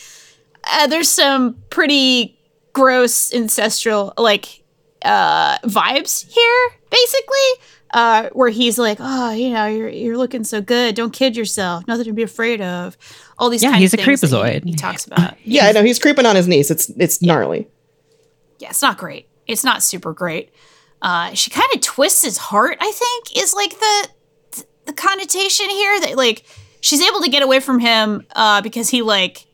Uh, there's some pretty gross ancestral like uh, vibes here, basically, uh, where he's like, "Oh, you know, you're you're looking so good. Don't kid yourself. Nothing to be afraid of." All these Yeah, he's of a that he- creepazoid. He, talks about. Yeah, I know he's creeping on his niece. It's it's gnarly. yeah, it's not great. It's not super great. Uh, she kind of twists his heart. I think is like the the connotation here that like she's able to get away from him uh, because he like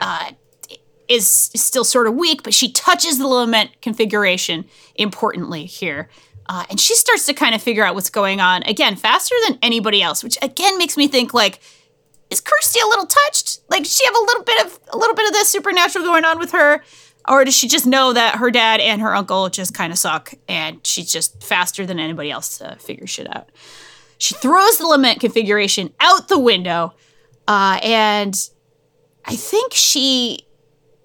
uh, is, still sort of weak, but she touches the lament configuration importantly here. Uh, and she starts to kind of figure out what's going on again faster than anybody else, which again makes me think like, is Kirsty a little touched? Like, does she have a little bit of a little bit of the supernatural going on with her, or does she just know that her dad and her uncle just kind of suck, and she's just faster than anybody else to figure shit out? She throws the lament configuration out the window. Uh, and I think she,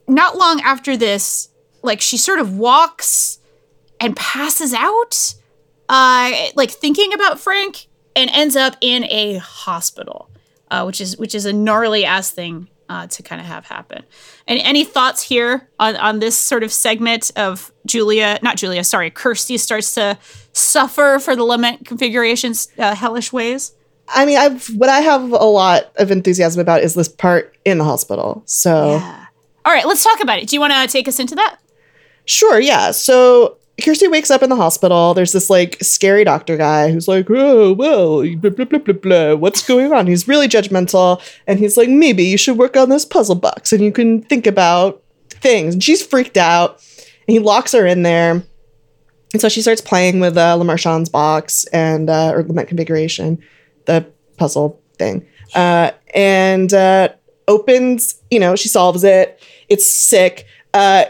not long after this, like she sort of walks and passes out, uh, like thinking about Frank, and ends up in a hospital, uh, which is which is a gnarly ass thing uh, to kind of have happen. And any thoughts here on on this sort of segment of Julia, not Julia, sorry, Kirsty starts to suffer for the lament configuration's uh, hellish ways. I mean, I've what I have a lot of enthusiasm about is this part in the hospital. So Yeah. All right, let's talk about it. Do you want to take us into that? Sure, yeah. So Kirsty wakes up in the hospital. There's this like scary doctor guy who's like, oh, well, blah, blah, blah, blah, blah. what's going on? He's really judgmental. And he's like, maybe you should work on this puzzle box and you can think about things. And she's freaked out. And he locks her in there. And so she starts playing with uh, LeMarchand's box and, uh, or lament configuration, the puzzle thing. Uh, and uh, opens, you know, she solves it. It's sick. Uh,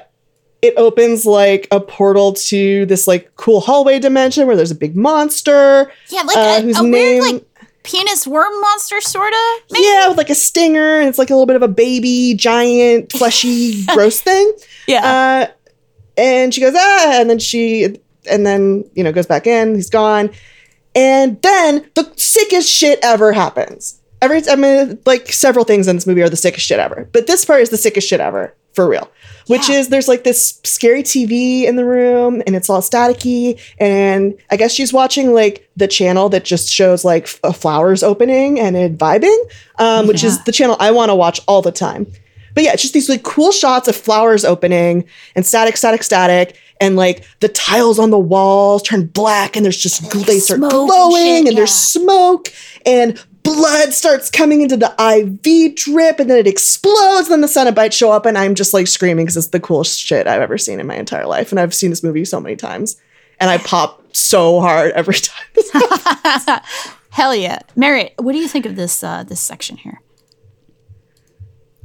it opens like a portal to this like cool hallway dimension where there's a big monster. Yeah, like Uh, a, whose a weird like penis worm monster, sorta. Maybe? Yeah, with like a stinger, and it's like a little bit of a baby, giant, fleshy, gross thing. Yeah. Uh, and she goes, ah, and then she, and then, you know, goes back in, he's gone. And then the sickest shit ever happens. Every, I mean, like several things in this movie are the sickest shit ever, but this part is the sickest shit ever, for real. Which Yeah. is there's like this scary TV in the room and it's all staticky. And I guess she's watching like the channel that just shows like f- flowers opening and it vibing, um, which Yeah. is the channel I want to watch all the time. But yeah, it's just these like cool shots of flowers opening and static, static, static, and like the tiles on the walls turn black and there's just they start and glowing and, shit, there's smoke and blood starts coming into the IV drip and then it explodes. And then the Cenobites show up and I'm just like screaming because it's the coolest shit I've ever seen in my entire life. And I've seen this movie so many times and I pop so hard every time. Hell yeah, Merritt. What do you think of this uh, this section here?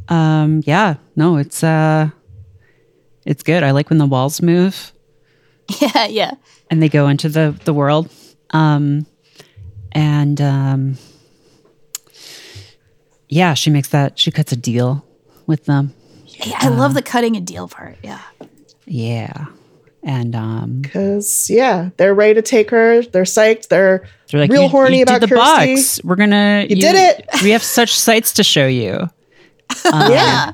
Um, yeah, no, it's uh, it's good. I like when the walls move Yeah, yeah. and they go into the the world. Um, and um, yeah, she makes that. She cuts a deal with them. Yeah, I love the cutting a deal part. Yeah. Yeah, and um, Because, yeah, they're ready to take her. They're psyched. They're, they're like, real "You- horny you about did the Kirsty. box. We're gonna. You did it. We have such sights to show you. Um, Yeah.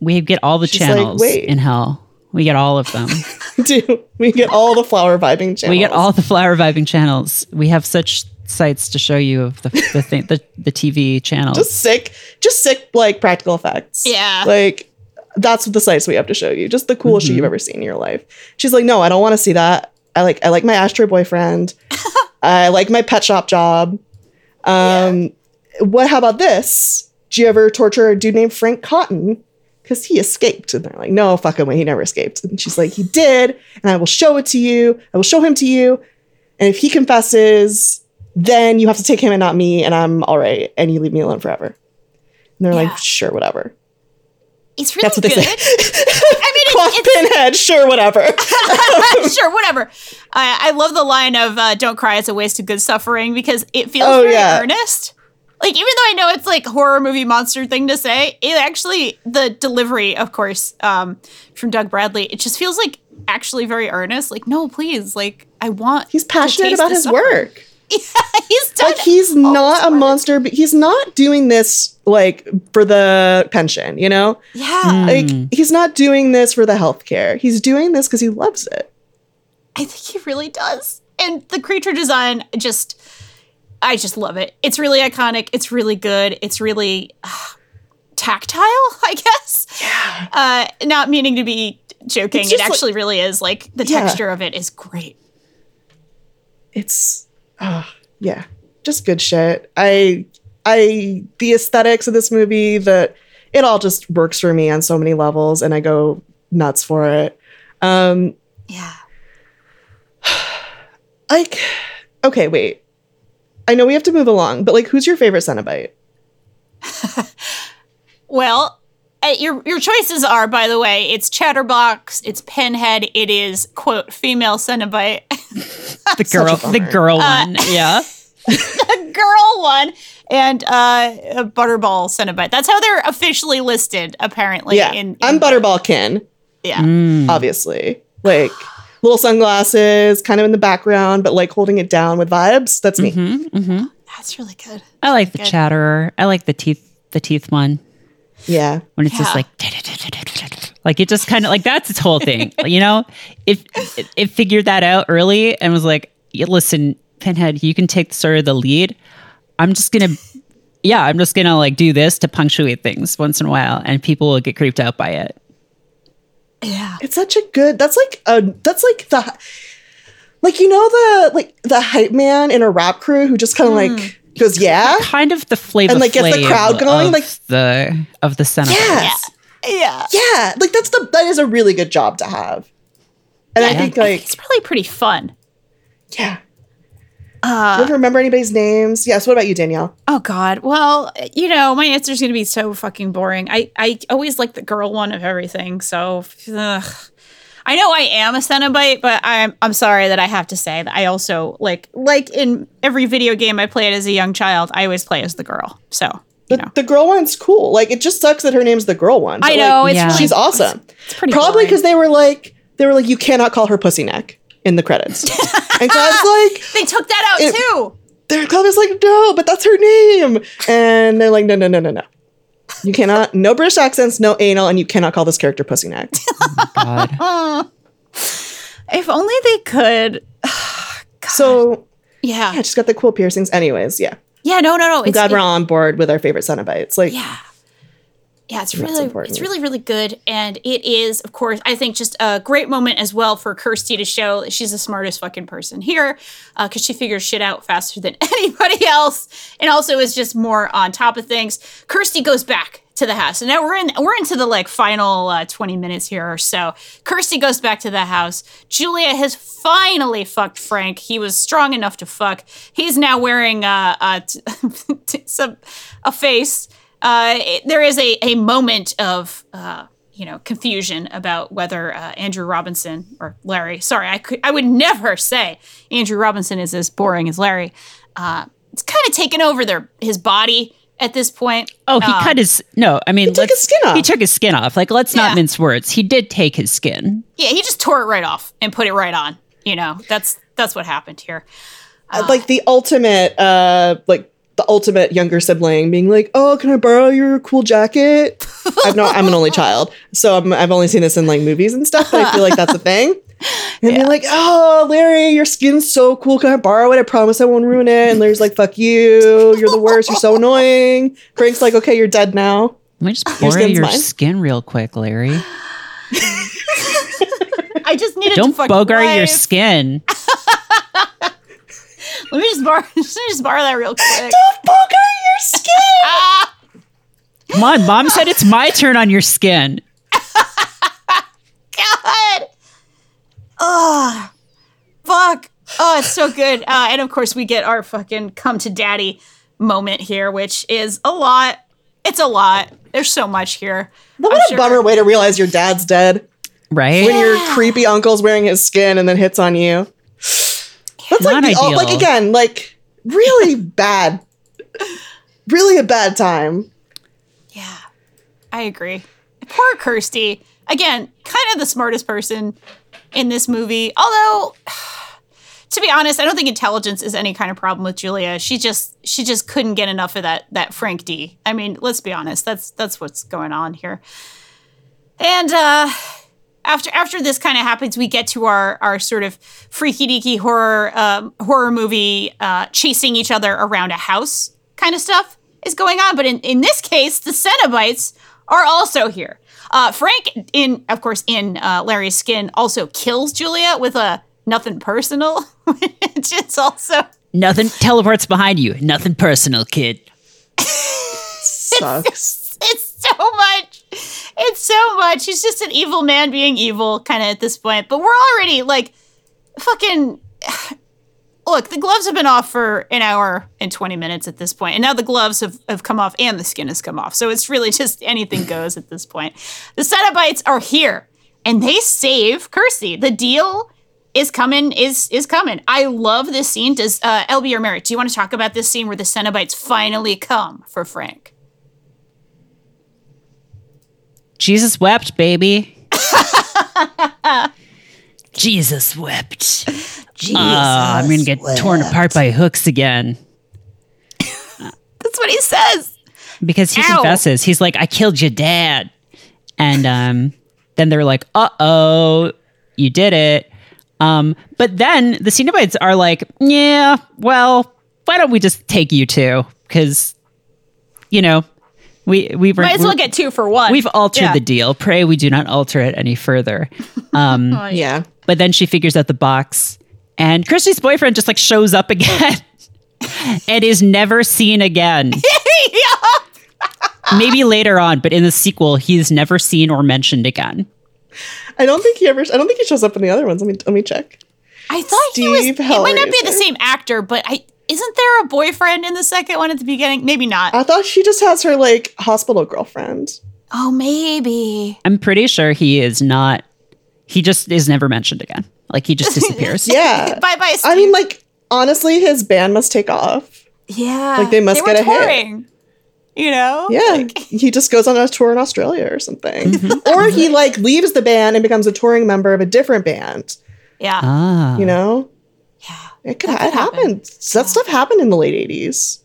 We get all the She's like, channels "Wait." in hell. We get all of them. Do we get all the flower vibing channels? we get all the flower vibing channels. We have such sights to show you of the the thing, the, the TV channels. just sick, just sick like practical effects. Yeah. Like that's the sites we have to show you. Just the coolest shit you've ever seen in your life. She's like, no, I don't want to see that. I like I like my ashtray boyfriend. I like my pet shop job. Um what how about this? Did you ever torture a dude named Frank Cotton? Because he escaped. And they're like, no, fucking way, he never escaped. And she's like, he did, and I will show it to you. I will show him to you. And if he confesses, then you have to take him and not me, and I'm all right, and you leave me alone forever. And they're Yeah. like, sure, whatever. It's really That's what they good. say. I mean, Cloth it's, pinhead, sure, whatever. sure, whatever. I, I love the line of uh, "Don't cry; it's a waste of good suffering" because it feels Oh, very yeah. earnest. Like even though I know it's like horror movie monster thing to say, it actually the delivery, of course, um, from Doug Bradley, it just feels like actually very earnest. Like, no, please, like I want. He's passionate about his work. he's done. Like he's not a monster, but he's not doing this like for the pension, you know? Yeah, Like he's not doing this for the health care. He's doing this because he loves it. I think he really does. And the creature design just I just love it. It's really iconic. It's really good. It's really uh, tactile, I guess. Yeah. Uh not meaning to be joking. It just like- actually really is. Like the Yeah. texture of it is great. It's yeah, just good shit. I I the aesthetics of this movie, that it all just works for me on so many levels, and I go nuts for it. Um, Yeah. like, okay, wait. I know we have to move along, but like, who's your favorite Cenobite? Well, your your choices are, by the way, it's Chatterbox, it's Pinhead, it is quote female Cenobite. the girl, the bummer. girl Uh, one. Yeah. the girl one, and uh, a Butterball Cenobite. That's how they're officially listed, apparently. Yeah, in, in I'm Butterball Kin, Yeah, Mm. obviously. Like little sunglasses, kind of in the background, but like holding it down with vibes. That's me. Mhm, mhm. that's really good. I like the Good. chatterer. I like the teeth. The teeth one Yeah. when it's just like like it just kind of like that's its whole thing. you know, it, it it figured that out early and was like, yeah, listen, Pinhead, you can take sort of the lead. I'm just gonna. Yeah, I'm just gonna like do this to punctuate things once in a while, and people will get creeped out by it. Yeah, It's such a good. That's like a. That's like the. Like you know the like the hype man in a rap crew who just kind of like mm. Goes yeah Kind of the flavor And, like, gets the crowd going, of like- the of the Cenobite. yes yeah. yeah like that's the that is a really good job to have and I think like It's probably pretty fun. yeah Uh, you ever remember anybody's names yes what about you Danielle Oh God. Well, you know, my answer's gonna be so fucking boring. I I always like the girl one of everything. So ugh. I know I am a Cenobite, but I'm I'm sorry that I have to say that I also like like in every video game I played as a young child, I always play as the girl. So the, you know, the girl one's cool like it just sucks that her name's the girl one I know like, it's Yeah. really, she's awesome it's pretty probably because they were like they were like you cannot call her pussy neck in the credits and Clive's like they took that out It- too. their club is like, no, but that's her name. And they're like, no, no, no, no, no. You cannot, no British accents, no anal, and you cannot call this character Pussy Neck. Oh God. If only they could. so, Yeah. yeah, she's got the cool piercings. Anyways, yeah. Yeah. No. No. No. I'm It's, glad it- we're all on board with our favorite Cenobites. Like, Yeah. Yeah, it's really it's really really good and it is of course I think just a great moment as well for Kirsty to show that she's the smartest fucking person here because she figures shit out faster than anybody else and also is just more on top of things. Kirsty goes back to the house and now we're in we're into the like final uh, 20 minutes here or so. Kirsty goes back to the house. Julia has finally fucked Frank. He was strong enough to fuck. He's now wearing uh, uh, t- some a face uh, it- there is a, a moment of uh, you know confusion about whether uh, Andrew Robinson or Larry. Sorry, I could I would never say Andrew Robinson is as boring as Larry. Uh, it's kind of taken over their his body at this point. Oh, he cut his no. I mean, took his skin off. He took his skin off. Like, let's Yeah. not mince words. He did take his skin. Yeah, he just tore it right off and put it right on. You know, that's that's what happened here. uh, like the ultimate, uh, like the ultimate younger sibling being like, oh, can I borrow your cool jacket? I've no, I'm an only child. So I'm, I've only seen this in like movies and stuff, but I feel like that's a thing. And they're like, oh, Larry, your skin's so cool. Can I borrow it? I promise I won't ruin it. And Larry's like, fuck you. You're the worst. You're so annoying. Frank's like, okay, you're dead now. Let me just borrow skin's your skin real quick, Larry. I just need needed Don't to fucking bogart your skin. Let me just borrow. Let me just borrow that real quick. Don't bogart your skin. ah! Come on, mom said it's my turn on your skin. God. Oh, fuck. Oh, it's so good. Uh, and of course, we get our fucking come to daddy moment here, which is a lot. It's a lot. There's so much here. What I'm a sure- bummer way to realize your dad's dead. Right? When your creepy uncle's wearing his skin and then hits on you. That's like Not the, oh, ideal. like again, like really bad. Really a bad time. Yeah, I agree. Poor Kirsty. Again, kind of the smartest person in this movie. Although, to be honest, I don't think intelligence is any kind of problem with Julia. She just she just couldn't get enough of that that Frank D. I mean, let's be honest. That's that's what's going on here. And uh after after this kind of happens, we get to our our sort of freaky deaky horror um, horror movie uh, chasing each other around a house kind of stuff is going on. But in, in this case, the Cenobites are also here. Uh, Frank, in of course, in uh, Larry's skin, also kills Julia with a nothing personal, which is also Nothing teleports behind you. Nothing personal, kid. Sucks. it's so much. It's so much. He's just an evil man being evil, kind of at this point. But we're already like fucking. Look, the gloves have been off for an hour and 20 minutes at this point, And now the gloves have, have come off and the skin has come off. So it's really just anything goes at this point. The Cenobites are here and they save Kirsty. The deal is coming is is coming. I love this scene. Does uh, LB or Merritt? Do you want to talk about this scene where the Cenobites finally come for Frank? Jesus wept, baby. Jesus wept. Jesus, Ah, I'm gonna get torn apart by hooks again. that's what he says. because he Ow. confesses. He's like, "I killed your dad," and um, then they're like, "Uh oh, you did it." Um, but then the Cenobites are like, "Yeah, well, why don't we just take you two? Because you know, we we were Might as well get two for one. we've altered Yeah. the deal. Pray we do not alter it any further." Um, Oh, Yeah. but then she figures out the box, and Christy's boyfriend just like shows up again. And is never seen again. Maybe later on, but in the sequel, he's never seen or mentioned again. I don't think he ever. I don't think he shows up in the other ones. Let me let me check. I thought he was. Steve It might not be the same actor, but I isn't there a boyfriend in the second one at the beginning? Maybe not. I thought she just has her like hospital girlfriend. oh, maybe. I'm pretty sure he is not. He just is never mentioned again. Like he just disappears. Yeah. bye bye. I mean, like honestly, his band must take off. yeah, like, they must were get a hit. You know, Yeah, Like, he just goes on a tour in Australia or something, Mm-hmm. or he like leaves the band and becomes a touring member of a different band. yeah. Ah. You know, yeah. It could That it could happen. happened. That stuff happened in the late eighties.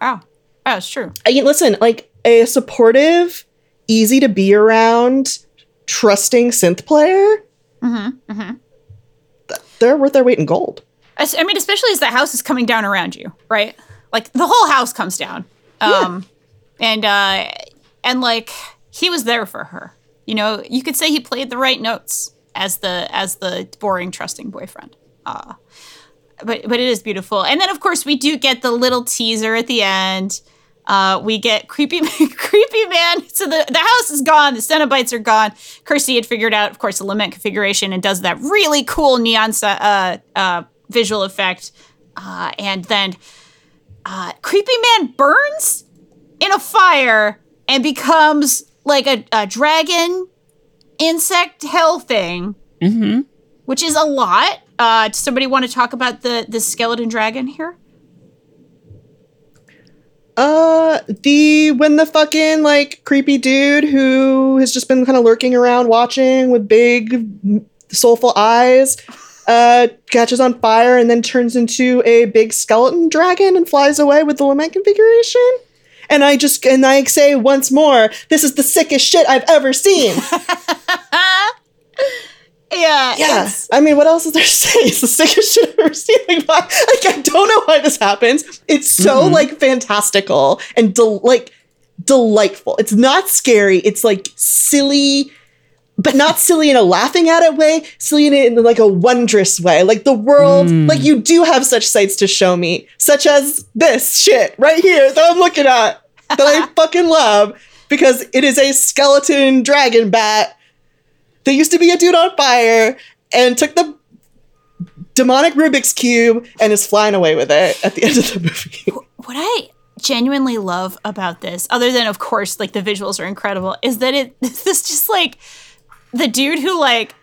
Oh, oh, it's true. I mean, listen, like a supportive, easy to be around, trusting synth player. Mm-hmm, mm-hmm. They're worth their weight in gold. I mean, especially as the house is coming down around you, right? Like the whole house comes down. Um, and uh, and like he was there for her. You know, you could say he played the right notes as the as the boring, trusting boyfriend. Uh, but but it is beautiful. And then of course we do get the little teaser at the end. Uh, we get creepy creepy man. So the, the house is gone. The Cenobites are gone. Kirsty had figured out, of course, the lament configuration and does that really cool neon uh, uh, visual effect. Uh, and then uh, creepy man burns in a fire and becomes like a, a dragon insect hell thing hmm which is a lot. Uh, does somebody want to talk about the the skeleton dragon here? Uh, the when the fucking like creepy dude who has just been kind of lurking around watching with big soulful eyes, uh, catches on fire and then turns into a big skeleton dragon and flies away with the lament configuration. And I just and I say once more, this is the sickest shit I've ever seen. Yeah, Yeah, it's- I mean, what else is there to say? It's the sickest shit I've ever seen. Like, why? like I don't know why this happens. It's so like fantastical and del- like delightful. It's not scary. It's like silly, but not silly in a laughing at it way. Silly in, in like a wondrous way. Like the world, mm. like you do have such sights to show me, such as this shit right here that I'm looking at that I fucking love because it is a skeleton dragon bat there used to be a dude on fire and took the demonic Rubik's cube and is flying away with it at the end of the movie. what I genuinely love about this, other than of course like the visuals are incredible, is that it this just like the dude who like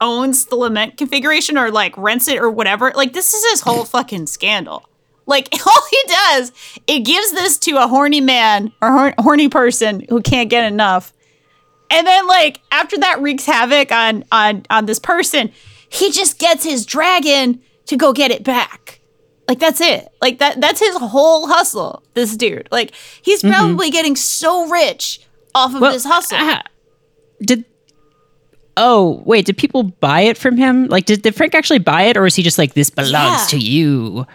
owns the lament configuration or like rents it or whatever. Like this is his whole fucking scandal. Like all he does, it gives this to a horny man or hor- horny person who can't get enough. And then like after that wreaks havoc on on on this person, he just gets his dragon to go get it back. Like that's it. Like that that's his whole hustle. This dude. Like he's probably getting so rich off of Well, this hustle. ah, did oh wait, did people buy it from him? Like, did, did Frank actually buy it, or is he just like this belongs Yeah. to you?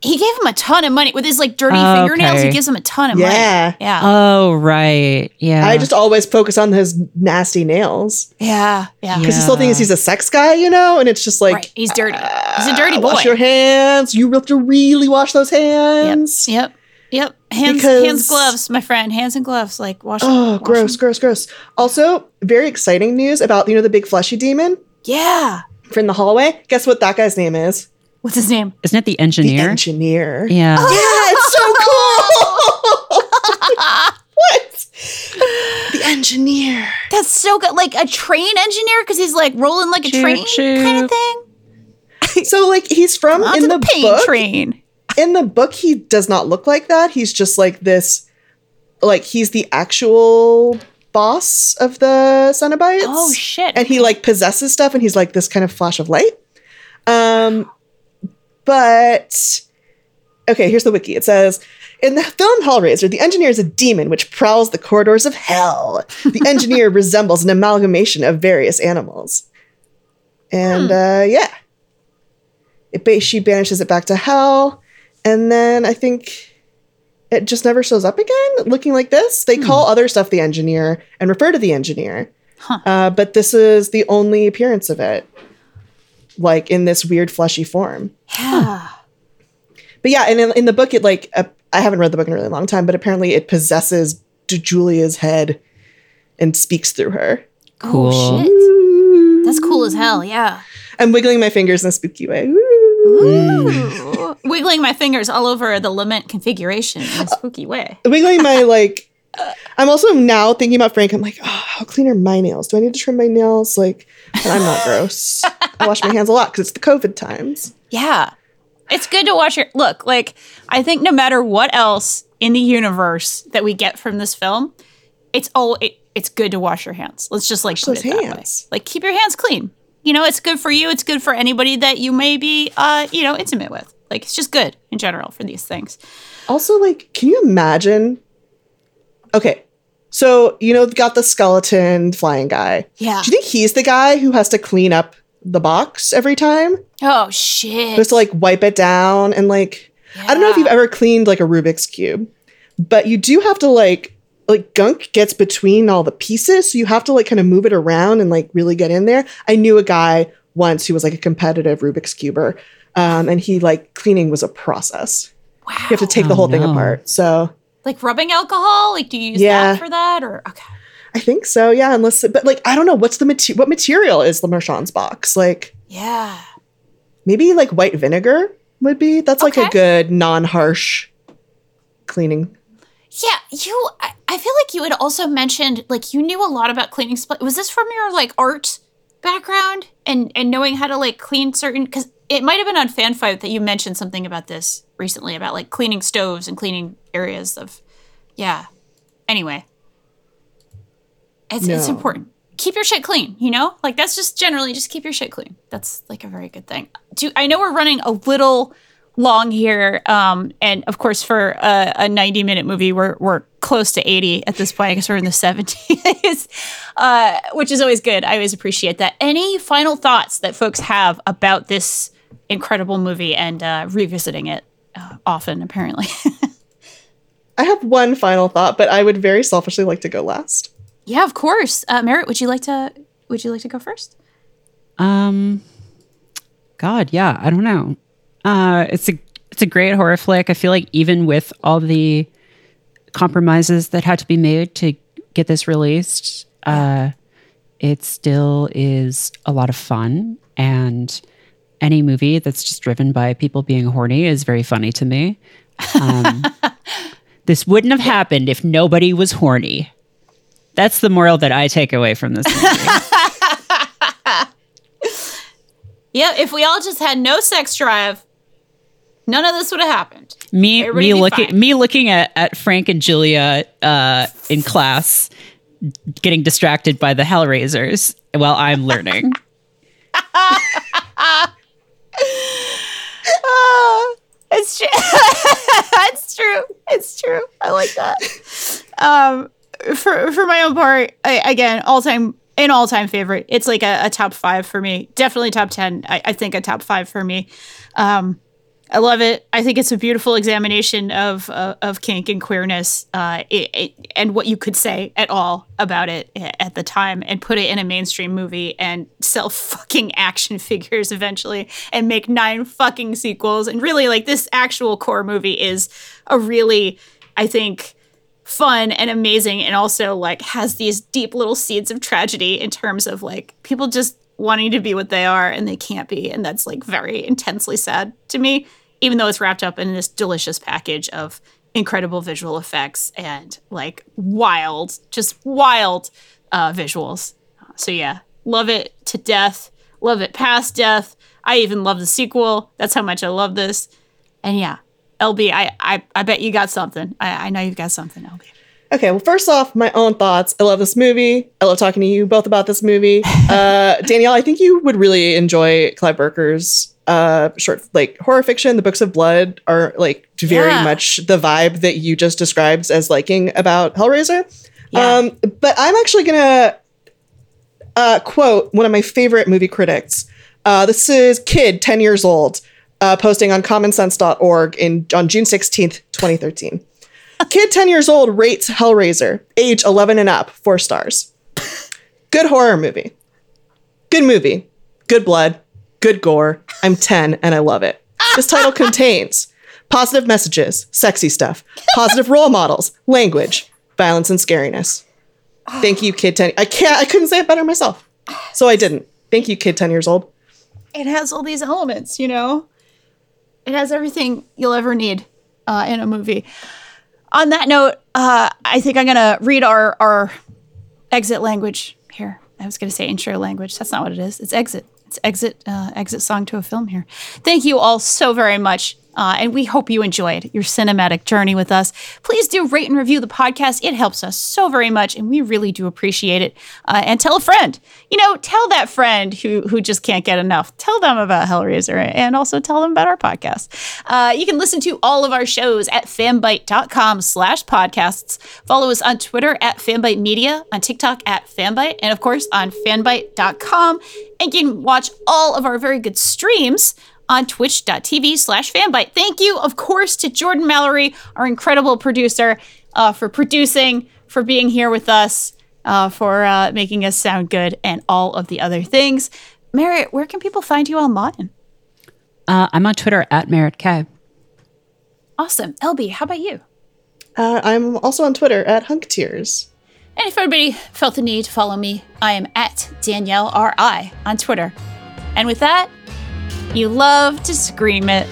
He gave him a ton of money with his like dirty Oh, fingernails. He gives him a ton of Yeah. money. Yeah. Oh right, yeah. I just always focus on his nasty nails yeah. Yeah. because his whole thing is he's a sex guy, you know, and it's just like right. He's dirty. He's a dirty ah, boy. wash your hands. You have to really wash those hands. Yep. Yep. Hands, Because- hands, gloves, my friend. Hands and gloves. Like wash. Oh, wash gross, them. gross, gross. Also, very exciting news about you know the big fleshy demon Yeah. from the hallway. Guess what that guy's name is? What's his name? Isn't it the engineer? The engineer? engineer. yeah. Yeah, it's so cool. what? The engineer. That's so good. Like a train engineer because he's like rolling like a Choo train choo. kind of thing. So like he's from in the, the, pain book. train. In the book, he does not look like that. He's just like this, like he's the actual boss of the Cenobites. Oh shit! and he like possesses stuff and he's like this kind of flash of light um but okay here's the wiki. It says in the film hellraiser the engineer is a demon which prowls the corridors of hell. The engineer resembles an amalgamation of various animals. And uh yeah. It ba- she banishes it back to hell and then i think it just never shows up again looking like this. They call other stuff the engineer and refer to the engineer. Huh. uh, but this is the only appearance of it, like in this weird fleshy form. Yeah. But yeah, and in, in the book, it like uh, I haven't read the book in a really long time, but apparently it possesses D- Julia's head and speaks through her. Cool. Oh shit! That's cool as hell. Yeah. I'm wiggling my fingers in a spooky way. Ooh. Wiggling my fingers all over the lament configuration in a spooky way. wiggling my like. I'm also now thinking about Frank. I'm like, oh, how clean are my nails? Do I need to trim my nails? Like, and I'm not gross. I wash my hands a lot because it's the COVID times. Yeah. It's good to watch your look. Like, I think no matter what else in the universe that we get from this film, it's all it, it's good to wash your hands. Let's just like Wash put it that way. Like, keep your hands clean. You know, it's good for you. It's good for anybody that you may be, uh, you know, intimate with. Like, it's just good in general for these things. Also, like, can you imagine? Okay, so you know, got the skeleton flying guy. Yeah. Do you think he's the guy who has to clean up the box every time? Oh shit. Who has to like wipe it down and like yeah. I don't know if you've ever cleaned like a Rubik's cube, but you do have to like like gunk gets between all the pieces, so you have to like kind of move it around and like really get in there. I knew a guy once who was like a competitive Rubik's cuber, um, and he like cleaning was a process. wow. You have to take the Oh, whole thing apart. So like rubbing alcohol. Like, do you use Yeah. that for that or okay? I think so, yeah. Unless, but like, I don't know what's the material. What material is LeMarchand's box? Like, Yeah. maybe like white vinegar would be. That's like a good non-harsh cleaning. Yeah, you. I, I feel like you had also mentioned like you knew a lot about cleaning supplies. Was this from your like art background and and knowing how to like clean certain? Because it might have been on Fanbyte that you mentioned something about this recently about like cleaning stoves and cleaning areas of. Yeah. Anyway, it's it's important. Keep your shit clean. You know, like that's just generally just keep your shit clean. That's like a very good thing. Do I know we're running a little long here um and of course for a, a 90 minute movie we're we're close to 80 at this point i guess we're in the 70s uh which is always good i always appreciate that any final thoughts that folks have about this incredible movie and uh revisiting it often apparently I have one final thought, but I would very selfishly like to go last. yeah of course uh merritt would you like to would you like to go first Um, God, yeah, I don't know. Uh, it's a it's a great horror flick. I feel like even with all the compromises that had to be made to get this released, uh, it still is a lot of fun. And any movie that's just driven by people being horny is very funny to me. Um, this wouldn't have happened if nobody was horny. That's the moral that I take away from this movie. yeah if we all just had no sex drive none of this would have happened me Everybody me looking fine. me looking at, at Frank and Julia uh, in class getting distracted by the Hellraisers while I'm learning. Ah, it's true. it's true. It's true. I like that. Um, for for my own part, I, again, all time an all time favorite. It's like a, a top five for me. Definitely top ten. I, I think a top five for me. Um, I love it. I think it's a beautiful examination of uh, of kink and queerness, uh, it, it, and what you could say at all about it at the time, and put it in a mainstream movie and sell fucking action figures eventually, and make nine fucking sequels. And really, like this actual core movie is a really, I think, fun and amazing, and also like has these deep little seeds of tragedy in terms of like people just wanting to be what they are and they can't be and that's like very intensely sad to me even though it's wrapped up in this delicious package of incredible visual effects and like wild just wild uh, visuals so yeah love it to death love it past death I even love the sequel. That's how much I love this. And yeah, LB, I I, I bet you got something. I, I know you've got something, LB. Okay, well, first off, my own thoughts. I love this movie. I love talking to you both about this movie. Uh, Danielle, I think you would really enjoy Clive Barker's uh, short, like horror fiction. The Books of Blood are like very Yeah. much the vibe that you just described as liking about Hellraiser. Yeah. Um, but I'm actually gonna uh, quote one of my favorite movie critics. Uh, this is Kid, 10 years old, uh, posting on commonsense.org in, on June 16th, 2013. A kid 10 years old rates Hellraiser, age 11 and up, four stars. Good horror movie. Good movie. Good blood. Good gore. I'm 10 and I love it. This title contains positive messages, sexy stuff, positive role models, language, violence, and scariness. Thank you, kid 10. I can't, I couldn't say it better myself. So I didn't. Thank you, kid 10 years old. it has all these elements, you know? It has everything you'll ever need uh, in a movie. On that note, uh, I think I'm going to read our, our exit language here. I was going to say intro language. That's not what it is. It's exit. It's exit, uh, exit song to a film here. Thank you all so very much. Uh, and we hope you enjoyed your cinematic journey with us. Please do rate and review the podcast. It helps us so very much, and we really do appreciate it. Uh, and tell a friend. You know, tell that friend who who just can't get enough. Tell them about Hellraiser, and also tell them about our podcast. Uh, you can listen to all of our shows at fanbyte.com/slash podcasts. Follow us on Twitter at fanbyte media, on TikTok at fanbyte, and of course on fanbyte.com. And you can watch all of our very good streams on twitch.tv slash fanbyte. Thank you, of course, to Jordan Mallory, our incredible producer, uh, for producing, for being here with us, uh, for uh, making us sound good, and all of the other things. Merritt, where can people find you online? Uh, I'm on Twitter at Merritt K. Awesome. LB, how about you? Uh, I'm also on Twitter at HunkTears. And if anybody felt the need to follow me, I am at Danielle R.I. on Twitter. And with that, you love to scream it.